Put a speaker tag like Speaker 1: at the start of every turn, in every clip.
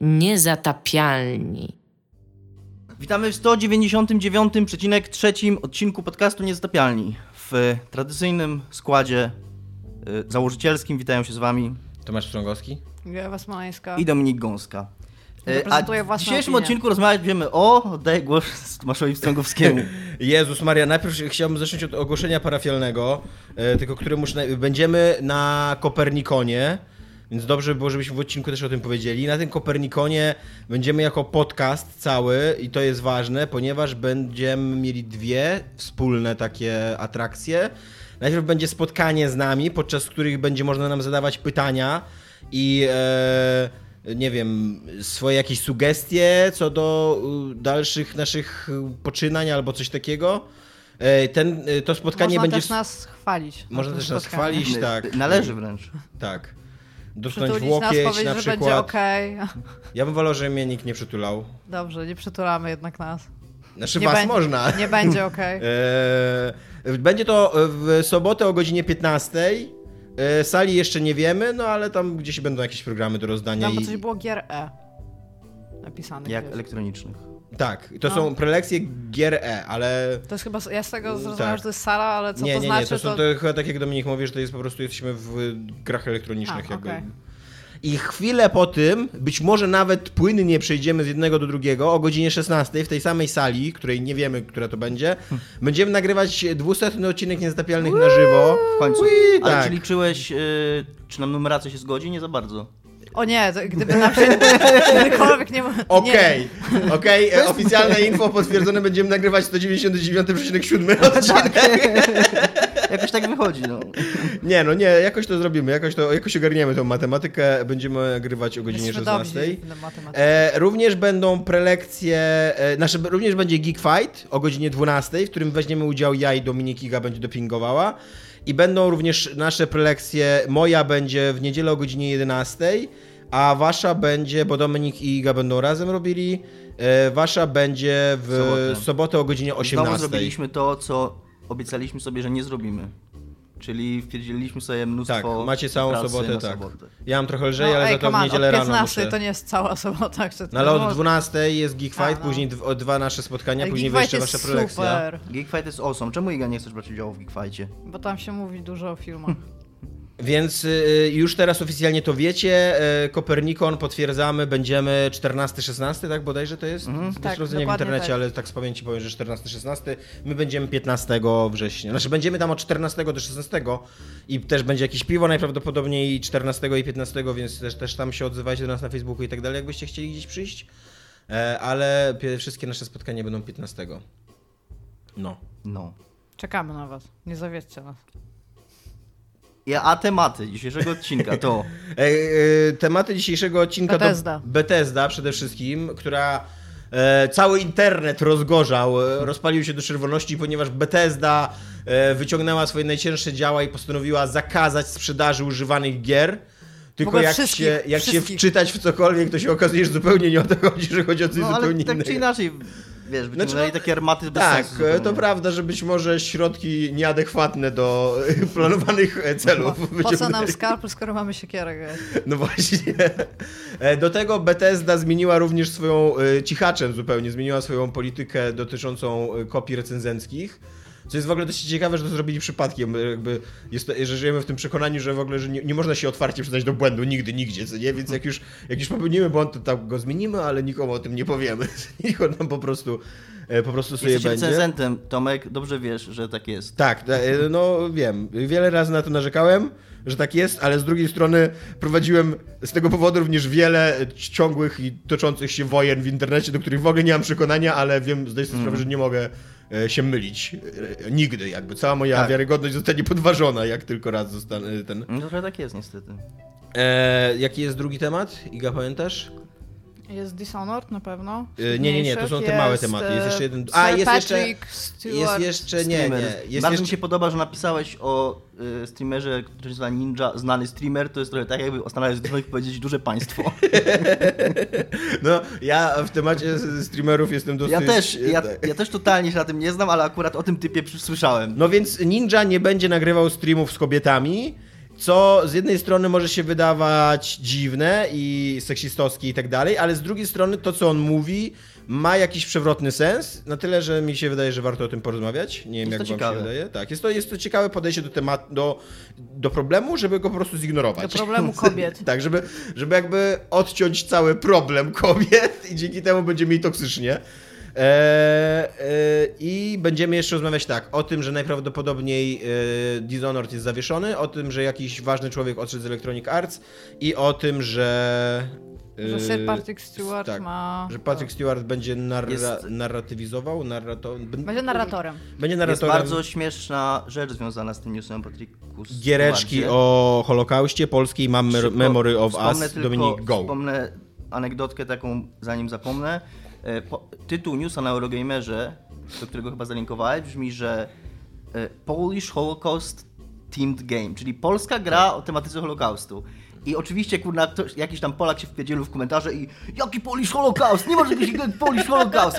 Speaker 1: Niezatapialni.
Speaker 2: Witamy w 199,3 odcinku podcastu Niezatapialni. W tradycyjnym składzie y, założycielskim witają się z wami
Speaker 3: Tomasz Strągowski?
Speaker 4: Ewa Smoleńska.
Speaker 2: i Dominik Gąska. Y,
Speaker 4: Reprezentuję
Speaker 2: A w
Speaker 4: własną
Speaker 2: dzisiejszym
Speaker 4: opinię.
Speaker 2: odcinku rozmawiać będziemy o... Oddaję głos Tomaszowi Strągowskiemu.
Speaker 3: Jezus Maria, najpierw chciałbym zacząć od ogłoszenia parafialnego, e, tylko które muszę... Będziemy na Kopernikonie, więc dobrze by było, żebyśmy w odcinku też o tym powiedzieli. Na tym Kopernikonie będziemy jako podcast cały i to jest ważne, ponieważ będziemy mieli dwie wspólne takie atrakcje. Najpierw będzie spotkanie z nami, podczas których będzie można nam zadawać pytania i e, nie wiem, swoje jakieś sugestie co do y, dalszych naszych poczynań albo coś takiego. E, Ten, y, to spotkanie
Speaker 4: Można
Speaker 3: będzie.
Speaker 4: też nas chwalić. na
Speaker 3: Można też nas chwalić, tak.
Speaker 2: Należy wręcz.
Speaker 3: Tak. W
Speaker 4: Przytulić nas,
Speaker 3: łokieć
Speaker 4: powiedzieć,
Speaker 3: na
Speaker 4: że będzie
Speaker 3: przykład.
Speaker 4: okej.
Speaker 3: Ja bym wolał, żeby mnie nikt nie przytulał.
Speaker 4: Dobrze, nie przytulamy jednak nas.
Speaker 3: Znaczy
Speaker 4: Nie
Speaker 3: was
Speaker 4: będzie-
Speaker 3: można.
Speaker 4: Nie będzie okej.
Speaker 3: E, Będzie to w sobotę o godzinie 15. E, Sali jeszcze nie wiemy, no ale tam gdzieś będą jakieś programy do rozdania.
Speaker 4: Tam bo
Speaker 3: i...
Speaker 4: coś było gier E. Napisane.
Speaker 2: Jak
Speaker 4: gdzieś.
Speaker 2: elektronicznych.
Speaker 3: Tak, to
Speaker 4: No.
Speaker 3: są prelekcje gier E, ale
Speaker 4: To jest chyba, ja z tego zrozumiałam,
Speaker 3: Tak.
Speaker 4: że to jest Sara, ale co
Speaker 3: nie,
Speaker 4: to
Speaker 3: nie,
Speaker 4: znaczy,
Speaker 3: nie, to są to... chyba tak jak Dominik mówi, że to jest po prostu jesteśmy w grach elektronicznych
Speaker 4: A,
Speaker 3: jakby.
Speaker 4: okej.
Speaker 3: I chwilę po tym, być może nawet płynnie przejdziemy z jednego do drugiego, o godzinie 16 w tej samej sali, której nie wiemy, która to będzie, będziemy nagrywać dwusetny odcinek Niezatapialnych na żywo.
Speaker 2: W końcu.
Speaker 3: Ui,
Speaker 2: Ale
Speaker 3: tak.
Speaker 2: czy liczyłeś, y, czy nam numeracja się zgodzi? Nie za bardzo.
Speaker 4: O nie, to, gdyby nam się kiedykolwiek nie...
Speaker 3: Okej, okej, e, oficjalne info potwierdzone, będziemy nagrywać 199,7 odcinek.
Speaker 2: Jakoś tak wychodzi, no.
Speaker 3: Nie, no nie, jakoś to zrobimy, jakoś, to, jakoś ogarniemy tą matematykę, będziemy nagrywać o godzinie
Speaker 4: Jesteśmy
Speaker 3: 16.
Speaker 4: dobrzy w matematyce.
Speaker 3: E, również będą prelekcje, e, nasze, również będzie Geek Fight o godzinie 12, w którym weźmiemy udział ja i Dominik Iga będzie dopingowała. I będą również nasze prelekcje, moja będzie w niedzielę o godzinie 11, a wasza będzie, bo Dominik i Iga będą razem robili, e, wasza będzie w
Speaker 2: Sobotę.
Speaker 3: sobotę, o godzinie
Speaker 2: Znowu
Speaker 3: 18.
Speaker 2: zrobiliśmy to, co obiecaliśmy sobie, że nie zrobimy. Czyli wpierdzieliliśmy sobie mnóstwo
Speaker 3: Tak, macie całą
Speaker 2: pracy
Speaker 3: sobotę,
Speaker 2: na
Speaker 3: tak.
Speaker 2: sobotę.
Speaker 3: Ja mam trochę lżej,
Speaker 4: No,
Speaker 3: ale
Speaker 4: ej,
Speaker 3: za to w niedzielę
Speaker 4: od
Speaker 3: rano
Speaker 4: 15
Speaker 3: muszę.
Speaker 4: to nie jest cała sobota.
Speaker 3: No ale od 12 jest Geek Fight,
Speaker 4: A, no.
Speaker 3: później o dwa nasze spotkania,
Speaker 4: Ej,
Speaker 3: później jeszcze wasza prelekcja.
Speaker 2: Geek Fight jest awesome. Czemu Iga nie chcesz brać udziału w Geek Fightie?
Speaker 4: bo tam się mówi dużo o filmach.
Speaker 3: Więc y, już teraz oficjalnie to wiecie. y, Kopernikon potwierdzamy, będziemy 14-16, tak bodajże to jest?
Speaker 2: Mhm.
Speaker 4: Tak,
Speaker 3: w internecie,
Speaker 4: tak.
Speaker 3: ale tak z pamięci powiem, że 14-16. My będziemy 15 września. Znaczy będziemy tam od 14 do 16 i też będzie jakieś piwo najprawdopodobniej i 14 i 15, więc też, też tam się odzywajcie do nas na Facebooku i tak dalej, jakbyście chcieli gdzieś przyjść. E, Ale wszystkie nasze spotkania będą 15. No.
Speaker 2: No.
Speaker 4: Czekamy na was, nie zawiedźcie nas.
Speaker 2: A tematy dzisiejszego odcinka to...
Speaker 3: E, e, tematy dzisiejszego odcinka
Speaker 4: Bethesda.
Speaker 3: to Bethesda przede wszystkim, która e, cały internet rozgorzał, rozpalił się do czerwoności, ponieważ Bethesda e, wyciągnęła swoje najcięższe działa i postanowiła zakazać sprzedaży używanych gier. Tylko jak,
Speaker 4: wszystkich,
Speaker 3: się, jak się wczytać w cokolwiek, to się okazuje, że zupełnie nie o to chodzi, że chodzi o coś
Speaker 2: No ale
Speaker 3: zupełnie
Speaker 2: tak czy
Speaker 3: innego.
Speaker 2: inaczej, wiesz, wyciągnęli
Speaker 3: no,
Speaker 2: takie armaty bez
Speaker 3: Tak,
Speaker 2: sensu.
Speaker 3: to prawda, że być może środki nieadekwatne do planowanych celów.
Speaker 4: Po co nam skalpel, skoro mamy siekierę?
Speaker 3: No właśnie. E, Do tego Bethesda zmieniła również swoją, e, cichaczem zupełnie, zmieniła swoją politykę dotyczącą e, kopii recenzenckich. Co jest w ogóle dość ciekawe, że to zrobili przypadkiem, jakby jest że żyjemy w tym przekonaniu, że w ogóle że nie, nie można się otwarcie przyznać do błędu nigdy, nigdzie, co nie? Więc jak już, jak już popełnimy błąd, to tak go zmienimy, ale nikomu o tym nie powiemy. Niech on tam po prostu, e, po prostu sobie
Speaker 2: Jesteś
Speaker 3: będzie.
Speaker 2: recenzentem, Tomek, dobrze wiesz, że tak jest.
Speaker 3: Tak, ta- e, no wiem. Wiele razy na to narzekałem, że tak jest, ale z drugiej strony prowadziłem z tego powodu również wiele ciągłych i toczących się wojen w internecie, do których w ogóle nie mam przekonania, ale wiem, zdaję sobie sprawę, że nie mogę się mylić. E, Nigdy jakby. Cała moja
Speaker 2: Tak.
Speaker 3: wiarygodność zostanie podważona, jak tylko raz zostanę ten...
Speaker 2: No trochę tak jest niestety.
Speaker 3: E, jaki jest drugi temat? Iga, pamiętasz?
Speaker 4: Jest Dishonored na pewno.
Speaker 3: E, nie, nie, nie, to są te małe
Speaker 4: Jest,
Speaker 3: tematy. Jest
Speaker 4: e,
Speaker 3: jeszcze jeden... A, jest jeszcze... Jest jeszcze... Nie, nie. Jest
Speaker 2: Bardzo
Speaker 3: jeszcze...
Speaker 2: mi się podoba, że napisałeś o y, streamerze, który się nazywa Ninja, znany streamer, to jest trochę tak jakby znaleźć i powiedzieć duże państwo.
Speaker 3: No, ja w temacie streamerów jestem dosyć...
Speaker 2: Ja też, ja,
Speaker 3: tak.
Speaker 2: ja też totalnie się na tym nie znam, ale akurat o tym typie słyszałem.
Speaker 3: No więc Ninja nie będzie nagrywał streamów z kobietami, Co z jednej strony może się wydawać dziwne i seksistowskie i tak dalej, ale z drugiej strony to, co on mówi, ma jakiś przewrotny sens, na tyle, że mi się wydaje, że warto o tym porozmawiać. Nie wiem,
Speaker 2: Jest
Speaker 3: jak wam
Speaker 2: ciekawe.
Speaker 3: się wydaje. Tak, jest to, jest to ciekawe podejście do tematu, do, do problemu, żeby go po prostu
Speaker 4: Do
Speaker 3: zignorować.
Speaker 4: problemu kobiet.
Speaker 3: Tak, żeby, żeby jakby odciąć cały problem kobiet i dzięki temu będzie mniej toksycznie. E, e, I będziemy jeszcze rozmawiać tak, o tym, że najprawdopodobniej e, Dishonored jest zawieszony, o tym, że jakiś ważny człowiek odszedł z Electronic Arts i o tym, że...
Speaker 4: Że Sir Patrick Stewart
Speaker 3: tak,
Speaker 4: ma...
Speaker 3: Że Patrick Stewart będzie narra-
Speaker 2: Jest-
Speaker 3: narratywizował, narrato...
Speaker 4: Będzie narratorem.
Speaker 3: Będzie
Speaker 2: Jest
Speaker 3: narratorem
Speaker 2: bardzo śmieszna rzecz związana z tym newsem Patricku
Speaker 3: giereczki
Speaker 2: Stewarcie.
Speaker 3: o Holokauście polskiej Mam Memory of Us,
Speaker 2: tylko-
Speaker 3: Dominik Go.
Speaker 2: Wspomnę anegdotkę taką, zanim zapomnę. E, Po, tytuł newsa na Eurogamerze, do którego chyba zalinkowałeś, brzmi, że e, Polish Holocaust Themed Game, czyli polska gra o tematyce Holokaustu. I oczywiście, kurna, ktoś, jakiś tam Polak się wpierdzielił w komentarze i jaki Polish Holocaust? Nie może być Polish Holocaust!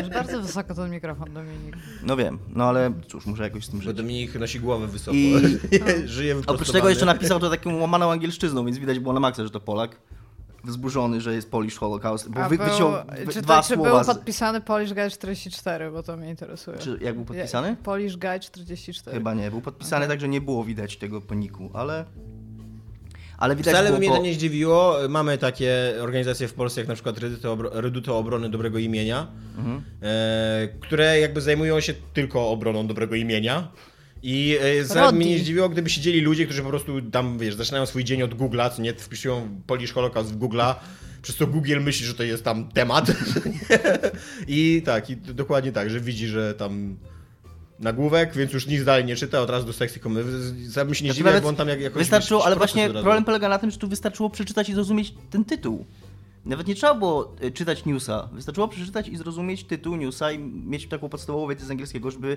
Speaker 4: Już bardzo wysoko ten mikrofon, Dominik.
Speaker 2: No wiem, no ale cóż, muszę jakoś z tym
Speaker 3: Bo
Speaker 2: żyć.
Speaker 3: Dominik nosi głowę wysoko.
Speaker 2: I-
Speaker 3: Żyje
Speaker 2: Oprócz tego jeszcze napisał to taką łamaną angielszczyzną, więc widać było na maksa, że to Polak. Wzburzony, że jest Polish Holocaust, bo wy,
Speaker 4: był,
Speaker 2: wyciął
Speaker 4: czy,
Speaker 2: wy-
Speaker 4: to,
Speaker 2: dwa
Speaker 4: czy
Speaker 2: słowa.
Speaker 4: był podpisany Polish Guide 44, bo to mnie interesuje.
Speaker 2: czy jak był podpisany?
Speaker 4: Polish Guide 44.
Speaker 2: Chyba nie, był podpisany tak, że nie było widać tego poniku, ale... Ale widać
Speaker 3: Wcale by mnie to nie zdziwiło. Mamy takie organizacje w Polsce, jak na przykład Reduto, Obro- Reduto Obrony Dobrego Imienia,
Speaker 2: Mhm.
Speaker 3: e, które jakby zajmują się tylko obroną dobrego imienia. I e, mnie nie zdziwiło, gdyby siedzieli ludzie, którzy po prostu tam, wiesz, zaczynają swój dzień od Google'a, co nie, wpisują Polish Holocaust w Google'a, przez co Google myśli, że to jest tam temat. I tak, i dokładnie tak, że widzi, że tam nagłówek, więc już nic dalej nie czyta, od razu do sekcji komentarzy. Sam się nie
Speaker 2: Znaczy
Speaker 3: bo on tam jak, jakoś...
Speaker 2: Wystarczyło, ale właśnie problem polega na tym, że tu wystarczyło przeczytać i zrozumieć ten tytuł. Nawet nie trzeba było e, czytać newsa. Wystarczyło przeczytać i zrozumieć tytuł newsa i mieć taką podstawową wiedzę z angielskiego, żeby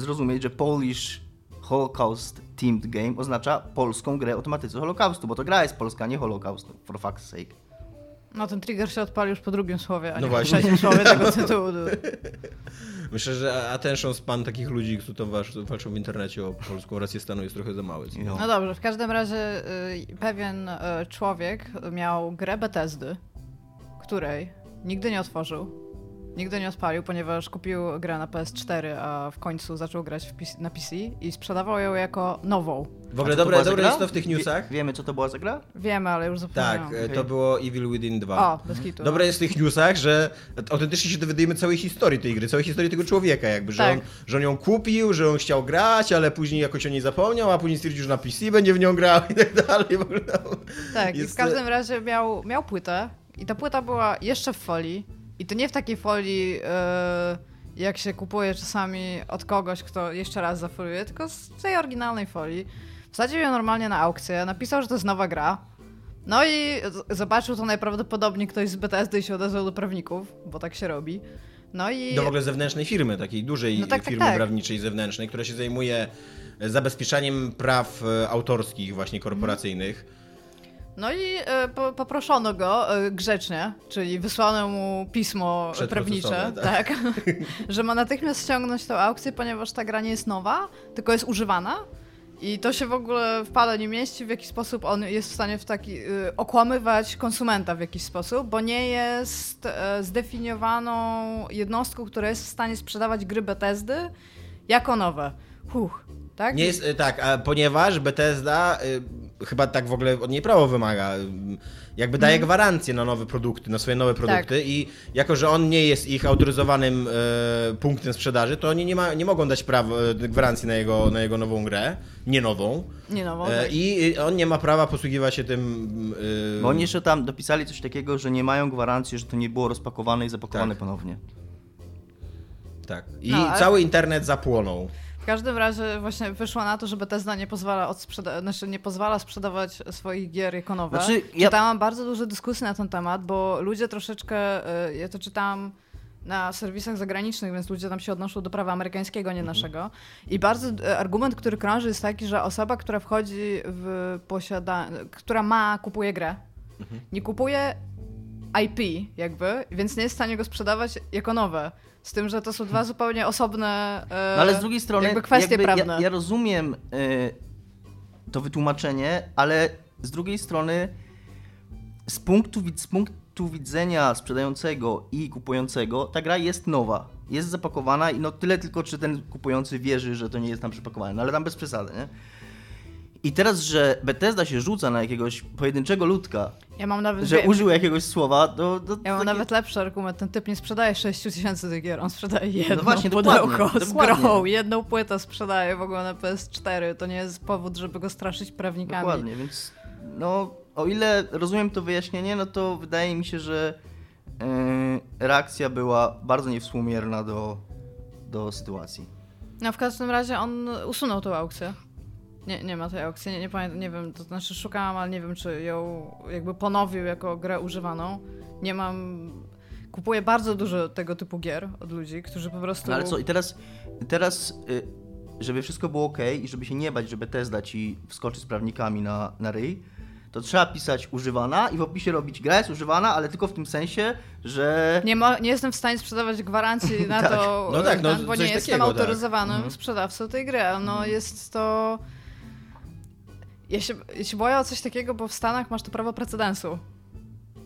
Speaker 2: zrozumieć, że Polish Holocaust Themed Game oznacza polską grę o tematyce Holokaustu, bo to gra jest polska, nie Holocaust, for fuck's sake.
Speaker 4: No ten trigger się odpalił już po drugim słowie, a
Speaker 3: No
Speaker 4: nie po
Speaker 3: właśnie.
Speaker 4: trzecim słowie tego tytułu.
Speaker 3: Myślę, że attention span takich ludzi, którzy to walczą, w internecie o polską rację stanu jest trochę za mały.
Speaker 2: Jo.
Speaker 4: No dobrze, w każdym razie y, pewien y, człowiek miał grę Bethesdy, której nigdy nie otworzył, nigdy nie odpalił, ponieważ kupił grę na PS4, a w końcu zaczął grać w PC, na PC i sprzedawał ją jako nową.
Speaker 3: W ogóle dobre, dobre jest to w tych newsach.
Speaker 2: Wie, wiemy, co to była za gra?
Speaker 4: Wiemy, ale już
Speaker 3: Tak,
Speaker 4: zapomniałam.
Speaker 3: e, to było Evil Within 2.
Speaker 4: O, bez kitu.
Speaker 3: Dobre jest w tych newsach, że autentycznie się dowiadujemy całej historii tej gry, całej historii tego człowieka, jakby, że,
Speaker 4: Tak.
Speaker 3: on, że on ją kupił, że on chciał grać, ale później jakoś o niej zapomniał, a później stwierdził, że na PC będzie w nią grał i tak dalej. W ogóle, no.
Speaker 4: Tak, i
Speaker 3: Jest-
Speaker 4: w każdym razie miał, miał płytę i ta płyta była jeszcze w folii i to nie w takiej folii, e, jak się kupuje czasami od kogoś, kto jeszcze raz zafoliuje, tylko z tej oryginalnej folii. Wsadził ją normalnie na aukcję, napisał, że to jest nowa gra. No i zobaczył to najprawdopodobniej ktoś z BTSD i się odezwał do prawników, bo tak się robi. No i...
Speaker 3: Do w ogóle zewnętrznej firmy, takiej dużej
Speaker 4: No tak, tak,
Speaker 3: firmy
Speaker 4: tak.
Speaker 3: prawniczej zewnętrznej, która się zajmuje zabezpieczaniem praw e, autorskich właśnie korporacyjnych.
Speaker 4: No i e, po, poproszono go e, grzecznie, czyli wysłano mu pismo prawnicze,
Speaker 3: Przedprocesowe,
Speaker 4: tak, że ma natychmiast ściągnąć tą aukcję, ponieważ ta gra nie jest nowa, tylko jest używana. I to się w ogóle w pale nie mieści, w jaki sposób on jest w stanie w taki, y, okłamywać konsumenta w jakiś sposób, bo nie jest e, zdefiniowaną jednostką, która jest w stanie sprzedawać gry Bethesdy jako nowe. Huch, tak?
Speaker 3: Nie jest e, tak, a ponieważ Bethesda y, chyba tak w ogóle od niej prawo wymaga. Jakby daje gwarancję na nowe produkty, na swoje nowe produkty i jako, że on nie jest ich autoryzowanym e, punktem sprzedaży, to oni nie, ma, nie mogą dać e, gwarancji na jego, na jego nową grę, nie nową.
Speaker 4: Nie nowo.
Speaker 3: E,
Speaker 4: tak.
Speaker 3: I on nie ma prawa posługiwać się tym. y,
Speaker 2: Bo oni jeszcze tam dopisali coś takiego, że nie mają gwarancji, że to nie było rozpakowane i zapakowane
Speaker 3: Tak.
Speaker 2: ponownie.
Speaker 3: Tak. I
Speaker 4: No, ale-
Speaker 3: cały internet zapłonął.
Speaker 4: W każdym razie właśnie wyszło na to, że Bethesda nie pozwala, odsprzeda- znaczy nie pozwala sprzedawać swoich gier jako nowe.
Speaker 2: Znaczy, ja-
Speaker 4: Czytałam bardzo duże dyskusje na ten temat, bo ludzie troszeczkę, y, ja to czytałam na serwisach zagranicznych, więc ludzie tam się odnoszą do prawa amerykańskiego, nie naszego. I bardzo y, argument, który krąży jest taki, że osoba, która wchodzi w posiadanie, która ma, kupuje grę, nie kupuje IP jakby, więc nie jest w stanie go sprzedawać jako nowe. Z tym, że to są dwa zupełnie osobne e,
Speaker 2: No ale z drugiej strony,
Speaker 4: jakby kwestie
Speaker 2: jakby
Speaker 4: prawne.
Speaker 2: Ja, ja rozumiem y, to wytłumaczenie, ale z drugiej strony z punktu, z punktu widzenia sprzedającego i kupującego ta gra jest nowa. Jest zapakowana i no tyle tylko, czy ten kupujący wierzy, że to nie jest tam przepakowane, no ale tam bez przesady, nie? I teraz, że Bethesda się rzuca na jakiegoś pojedynczego ludka,
Speaker 4: Ja mam nawet,
Speaker 2: że
Speaker 4: wie-
Speaker 2: użył jakiegoś słowa, to... to
Speaker 4: ja mam
Speaker 2: takie-
Speaker 4: nawet lepszy argument. Ten typ nie sprzedaje 6 tysięcy tych gier, on sprzedaje jedną
Speaker 2: No właśnie, dokładnie,
Speaker 4: pudełko z
Speaker 2: dokładnie.
Speaker 4: grą, jedną płytę sprzedaje w ogóle na PS4. To nie jest powód, żeby go straszyć prawnikami.
Speaker 2: Dokładnie, więc no, o ile rozumiem to wyjaśnienie, no to wydaje mi się, że yy, reakcja była bardzo niewspółmierna do, do sytuacji.
Speaker 4: No w każdym razie on usunął tą aukcję. Nie, nie ma tej aukcji, nie, nie pamiętam, nie wiem, to znaczy szukałam, ale nie wiem, czy ją jakby ponowił jako grę używaną. Nie mam... Kupuję bardzo dużo tego typu gier od ludzi, którzy po prostu...
Speaker 2: No ale co, i teraz, teraz y, żeby wszystko było ok i żeby się nie bać, że Bethesda ci wskoczy z prawnikami na, na ryj, to trzeba pisać używana i w opisie robić gra jest używana, ale tylko w tym sensie, że...
Speaker 4: Nie, mo- nie jestem w stanie sprzedawać gwarancji na
Speaker 2: Tak.
Speaker 4: to,
Speaker 3: No tak, no,
Speaker 4: bo nie jestem
Speaker 3: takiego, tak.
Speaker 4: autoryzowanym
Speaker 2: Mhm.
Speaker 4: sprzedawcą tej gry. No jest to... Ja się, ja się boję o coś takiego, bo w Stanach masz to prawo precedensu.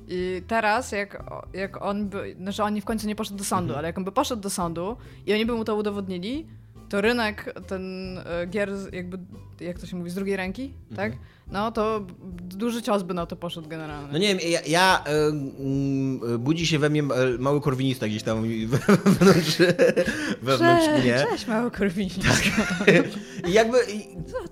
Speaker 4: I teraz, jak, jak on by, znaczy on w końcu nie poszedł do sądu,
Speaker 3: Mhm.
Speaker 4: ale jak on by poszedł do sądu i oni by mu to udowodnili, to rynek ten e, gier jakby, jak to się mówi, z drugiej ręki, tak? No to duży cios by na to poszedł generalnie.
Speaker 3: No nie wiem, ja, ja e, mm, budzi się we mnie e, mały korwinista gdzieś tam wewnątrz, wewnątrz
Speaker 4: Cześć,
Speaker 3: mnie.
Speaker 4: cześć mały korwinista.
Speaker 3: I jakby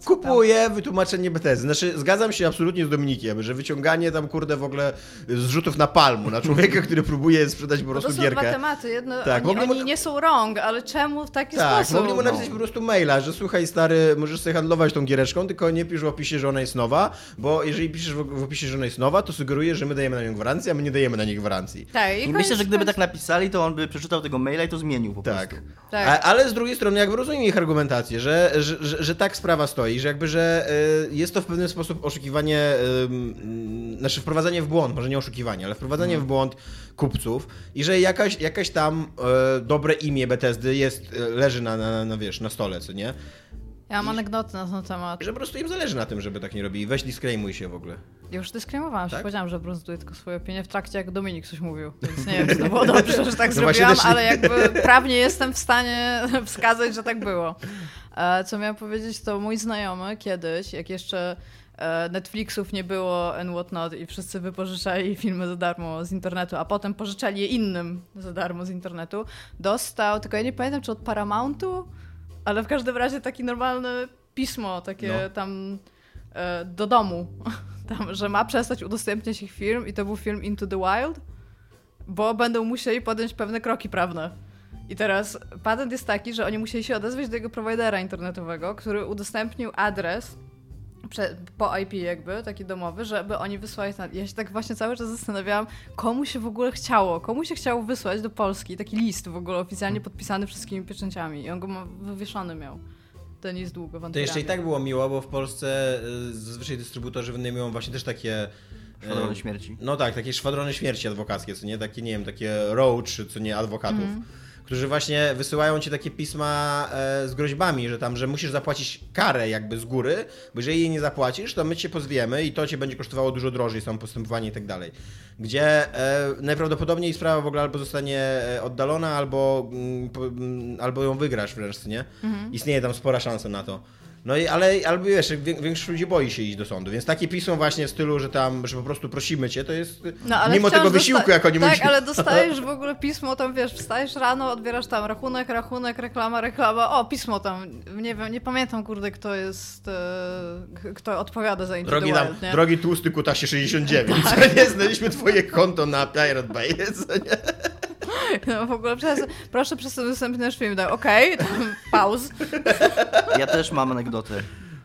Speaker 3: kupuję wytłumaczenie BTS. Znaczy, zgadzam się absolutnie z Dominikiem, że wyciąganie tam, kurde, w ogóle zrzutów na palmu, na człowieka, który próbuje sprzedać po
Speaker 4: Bo
Speaker 3: prostu
Speaker 4: to są
Speaker 3: gierkę.
Speaker 4: tematy. Jedno,
Speaker 3: Tak,
Speaker 4: oni,
Speaker 3: mu-
Speaker 4: oni nie są wrong, ale czemu w taki
Speaker 3: Tak,
Speaker 4: sposób?
Speaker 3: mogli mu napisać po prostu maila, że słuchaj stary, możesz sobie handlować tą giereczką, tylko nie pisz w opisie, że ona jest nowa, bo jeżeli piszesz w opisie, że ona jest nowa, to sugeruje, że my dajemy na nią gwarancję, a my nie dajemy na nie gwarancji.
Speaker 4: Tak, i
Speaker 2: myślę, że gdyby tak napisali, to on by przeczytał tego maila i to zmienił po
Speaker 3: Tak.
Speaker 2: prostu.
Speaker 4: Tak.
Speaker 3: A, ale z drugiej strony, jakby rozumiem ich argumentację, że, że, że, że tak sprawa stoi, że jakby, że y, jest to w pewien sposób oszukiwanie, y, znaczy wprowadzanie w błąd, może nie oszukiwanie, ale wprowadzanie w błąd kupców i że jakaś, jakaś tam y, dobre imię Bethesdy jest, y, leży na, na, na, wiesz, na stole, co nie?
Speaker 4: Ja mam anegdoty na ten temat.
Speaker 3: Że po prostu im zależy na tym, żeby tak nie robili. Weź disclaimuj się w ogóle.
Speaker 4: Ja już dyskrymowałam się,
Speaker 3: Tak?
Speaker 4: powiedziałam, że prezentuję tylko swoje opinie w trakcie, jak Dominik coś mówił. Więc nie wiem, czy to było dobrze, że tak
Speaker 3: No
Speaker 4: zrobiłam, ale jakby prawnie jestem w stanie wskazać, że tak było. E, Co miałam powiedzieć, to mój znajomy kiedyś, jak jeszcze e, Netflixów nie było and whatnot i wszyscy wypożyczali filmy za darmo z internetu, a potem pożyczali je innym za darmo z internetu, dostał, tylko ja nie pamiętam, czy od Paramountu, ale w każdym razie takie normalne pismo, takie
Speaker 3: No.
Speaker 4: tam e, do domu, tam, że ma przestać udostępniać ich film i to był film Into the Wild, bo będą musieli podjąć pewne kroki prawne. I teraz patent jest taki, że oni musieli się odezwać do jego prowajdera internetowego, który udostępnił adres prze, po IP jakby, taki domowy, żeby oni wysłali ten... Ja się tak właśnie cały czas zastanawiałam, komu się w ogóle chciało, komu się chciało wysłać do Polski taki list w ogóle oficjalnie podpisany wszystkimi pieczęciami i on go ma, wywieszony miał. Ten list długo w
Speaker 3: To jeszcze i tak było miło, bo w Polsce y, zazwyczaj dystrybutorzy wynajmują właśnie też takie... y,
Speaker 2: Szwadrony śmierci.
Speaker 3: No tak, takie szwadrony śmierci adwokackie, co nie? Takie, nie wiem, takie roach, co nie, adwokatów. Którzy właśnie wysyłają ci takie pisma e, z groźbami, że tam, że musisz zapłacić karę jakby z góry, bo jeżeli jej nie zapłacisz, to my cię pozwiemy i to cię będzie kosztowało dużo drożej, są postępowanie i tak dalej. Gdzie e, najprawdopodobniej sprawa w ogóle albo zostanie e, oddalona, albo, mm, po, mm, albo ją wygrasz wręcz, co nie? Istnieje tam spora szansa na to. No i ale, albo wiesz, wię- większość ludzi boi się iść do sądu, więc takie pismo właśnie w stylu, że tam, że po prostu prosimy cię, to jest
Speaker 4: No, ale
Speaker 3: mimo tego wysiłku, jak oni
Speaker 4: Tak,
Speaker 3: myślą.
Speaker 4: ale dostajesz w ogóle pismo, tam wiesz, wstajesz rano, odbierasz tam rachunek, rachunek, reklama, reklama, o, pismo tam, nie wiem, nie pamiętam, kurde, kto jest, e, kto odpowiada za
Speaker 3: Drogi, tam,
Speaker 4: nie?
Speaker 3: drogi tłusty kutasie 69, co nie? Znaleźliśmy twoje konto na Pirate Bay, co nie?
Speaker 4: No w ogóle przez, proszę przez ten udostępnić nasz film, tak, okej, tam pauz.
Speaker 2: Ja też mam anegdotę.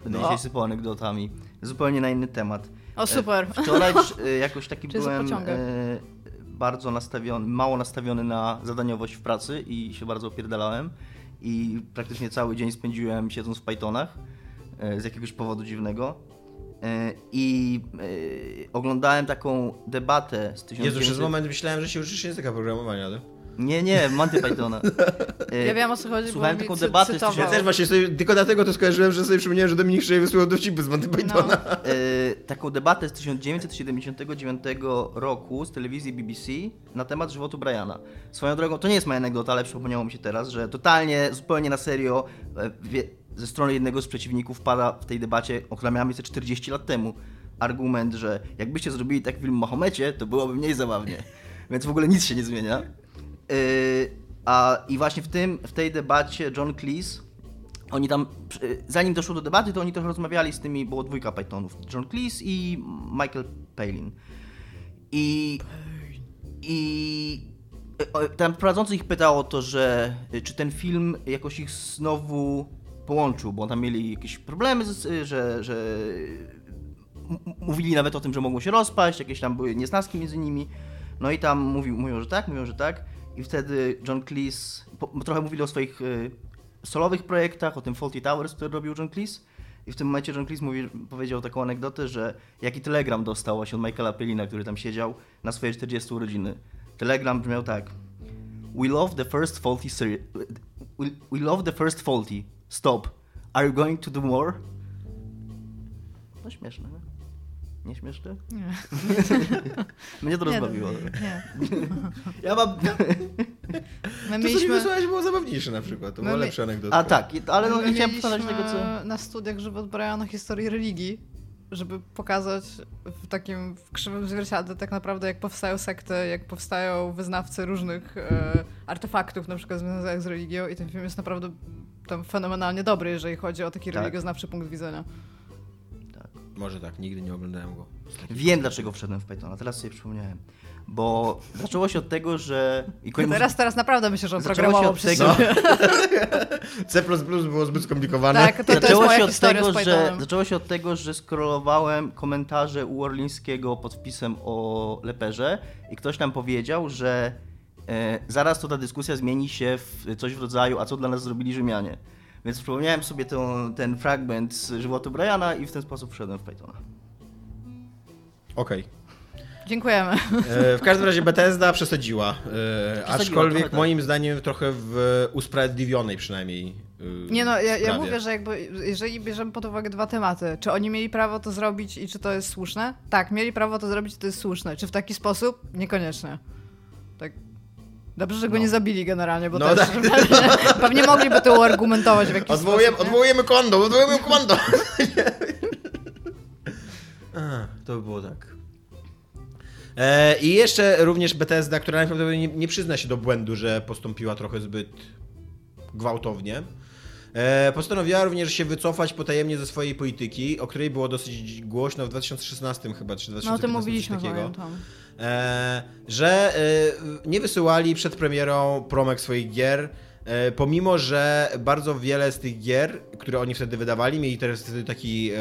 Speaker 2: Będę
Speaker 4: No.
Speaker 2: dzisiaj sypał anegdotami. Zupełnie na inny temat.
Speaker 4: O, super.
Speaker 2: Wczoraj e, jakoś taki
Speaker 4: Czyli
Speaker 2: byłem e, bardzo nastawiony, mało nastawiony na zadaniowość w pracy i się bardzo opierdalałem. I praktycznie cały dzień spędziłem siedząc w Pythonach e, z jakiegoś powodu dziwnego. E, I e, oglądałem taką debatę z 1900...
Speaker 3: Jezu, przez moment myślałem, że się uczysz języka programowania, ale...
Speaker 2: Nie, nie, Monty Pythona.
Speaker 4: Ja wiem o co chodzi,
Speaker 2: Słuchałem taką
Speaker 4: cy-
Speaker 2: debatę
Speaker 4: cytował.
Speaker 3: Ja też właśnie sobie, tylko dlatego to skojarzyłem, że sobie przypomniałem, że Dominik Szeje wysłał dowcipy z Monty Pythona.
Speaker 2: e, taką debatę z 1979 roku z telewizji BBC na temat żywotu Briana. Swoją drogą, to nie jest moja anegdota, ale przypomniało mi się teraz, że totalnie, zupełnie na serio e, wie, ze strony jednego z przeciwników pada w tej debacie, o która miała miejsce 40 lat temu, argument, że jakbyście zrobili taki film o Mahomecie, to byłoby mniej zabawnie. Więc w ogóle nic się nie zmienia. E, a, I właśnie w, tym, w tej debacie John Cleese oni tam, przy- zanim doszło do debaty, to oni trochę rozmawiali z tymi, było dwójka Pythonów, John Cleese i Michael Palin. I, i tam prowadzący ich pytał o to, że e, czy ten film jakoś ich znowu połączył, bo tam mieli jakieś problemy, z, że, że mówili nawet o tym, że mogą się rozpaść, jakieś tam były niesnaski między nimi. No i tam mówią, że tak, mówią, że tak. I wtedy John Cleese, po, trochę mówili o swoich y, solowych projektach, o tym Faulty Towers, który robił John Cleese. I w tym momencie John Cleese mówi, powiedział taką anegdotę, że jaki telegram dostał właśnie od Michaela Pellina, który tam siedział na swoje 40 urodziny. Telegram brzmiał tak. We love the first faulty series. We, we love the first faulty. Stop. Are you going to do more? No śmieszne, nie? Nie śmieszne?
Speaker 4: Nie.
Speaker 2: Mnie to
Speaker 4: Nie,
Speaker 2: rozbawiło.
Speaker 4: Nie.
Speaker 3: Ja mam...
Speaker 4: My
Speaker 3: To, co mi
Speaker 4: mieliśmy...
Speaker 3: wysłałeś, było zabawniejsze na przykład. To była lepsza anegdota.
Speaker 2: A tak, ale no, nie chciałem
Speaker 4: mieliśmy
Speaker 2: powtarzać tego, co...
Speaker 4: na studiach żywot Briana historii religii, żeby pokazać w takim w krzywym zwierciadle tak naprawdę jak powstają sekty, jak powstają wyznawcy różnych e, artefaktów na przykład związanych z religią i ten film jest naprawdę tam fenomenalnie dobry, jeżeli chodzi o taki
Speaker 2: Tak.
Speaker 4: religioznawczy punkt widzenia.
Speaker 3: Może tak, nigdy nie oglądałem go.
Speaker 2: Wiem, dlaczego wszedłem w Pythona, teraz sobie przypomniałem. Bo zaczęło się od tego, że... I
Speaker 4: No teraz, teraz naprawdę myślę, że on
Speaker 2: Zaczęło
Speaker 4: programował
Speaker 2: się od tego-
Speaker 4: siebie.
Speaker 3: C++ było zbyt skomplikowane.
Speaker 4: Tak, to, to jest
Speaker 2: zaczęło,
Speaker 4: moja
Speaker 2: się od tego,
Speaker 4: z
Speaker 2: że, zaczęło się od tego, że scrollowałem komentarze u Orlińskiego pod wpisem o Leperze i ktoś nam powiedział, że e, zaraz to ta dyskusja zmieni się w coś w rodzaju, a co dla nas zrobili Rzymianie. Więc przypomniałem sobie tą, ten fragment z żywotu Briana i w ten sposób wszedłem w Pythona.
Speaker 3: Okej.
Speaker 4: Dziękujemy.
Speaker 3: E, W każdym razie Bethesda przesadziła. e, Aczkolwiek
Speaker 2: trochę tak.
Speaker 3: moim zdaniem trochę w usprawiedliwionej przynajmniej. e,
Speaker 4: Nie no, ja, ja mówię, że jakby, jeżeli bierzemy pod uwagę dwa tematy, czy oni mieli prawo to zrobić i czy to jest słuszne? Tak, mieli prawo to zrobić i to jest słuszne. Czy w taki sposób? Niekoniecznie. Tak. Dobrze, że go
Speaker 2: No.
Speaker 4: nie zabili generalnie, bo
Speaker 3: No
Speaker 4: też pewnie, pewnie mogliby to uargumentować w jakiś
Speaker 3: Odwołujemy,
Speaker 4: sposób. nie?
Speaker 3: odwołujemy kondo, odwołujemy kondo. A, to by było tak. E, I jeszcze również Bethesda, która najprawdopodobniej nie, nie przyzna się do błędu, że postąpiła trochę zbyt gwałtownie. E, postanowiła również się wycofać potajemnie ze swojej polityki, o której było dosyć głośno w 2016 chyba, czy 2015
Speaker 4: No o tym mówiliśmy,
Speaker 3: takiego. E, że e, nie wysyłali przed premierą promek swoich gier, pomimo, że bardzo wiele z tych gier, które oni wtedy wydawali, mieli teraz wtedy taki,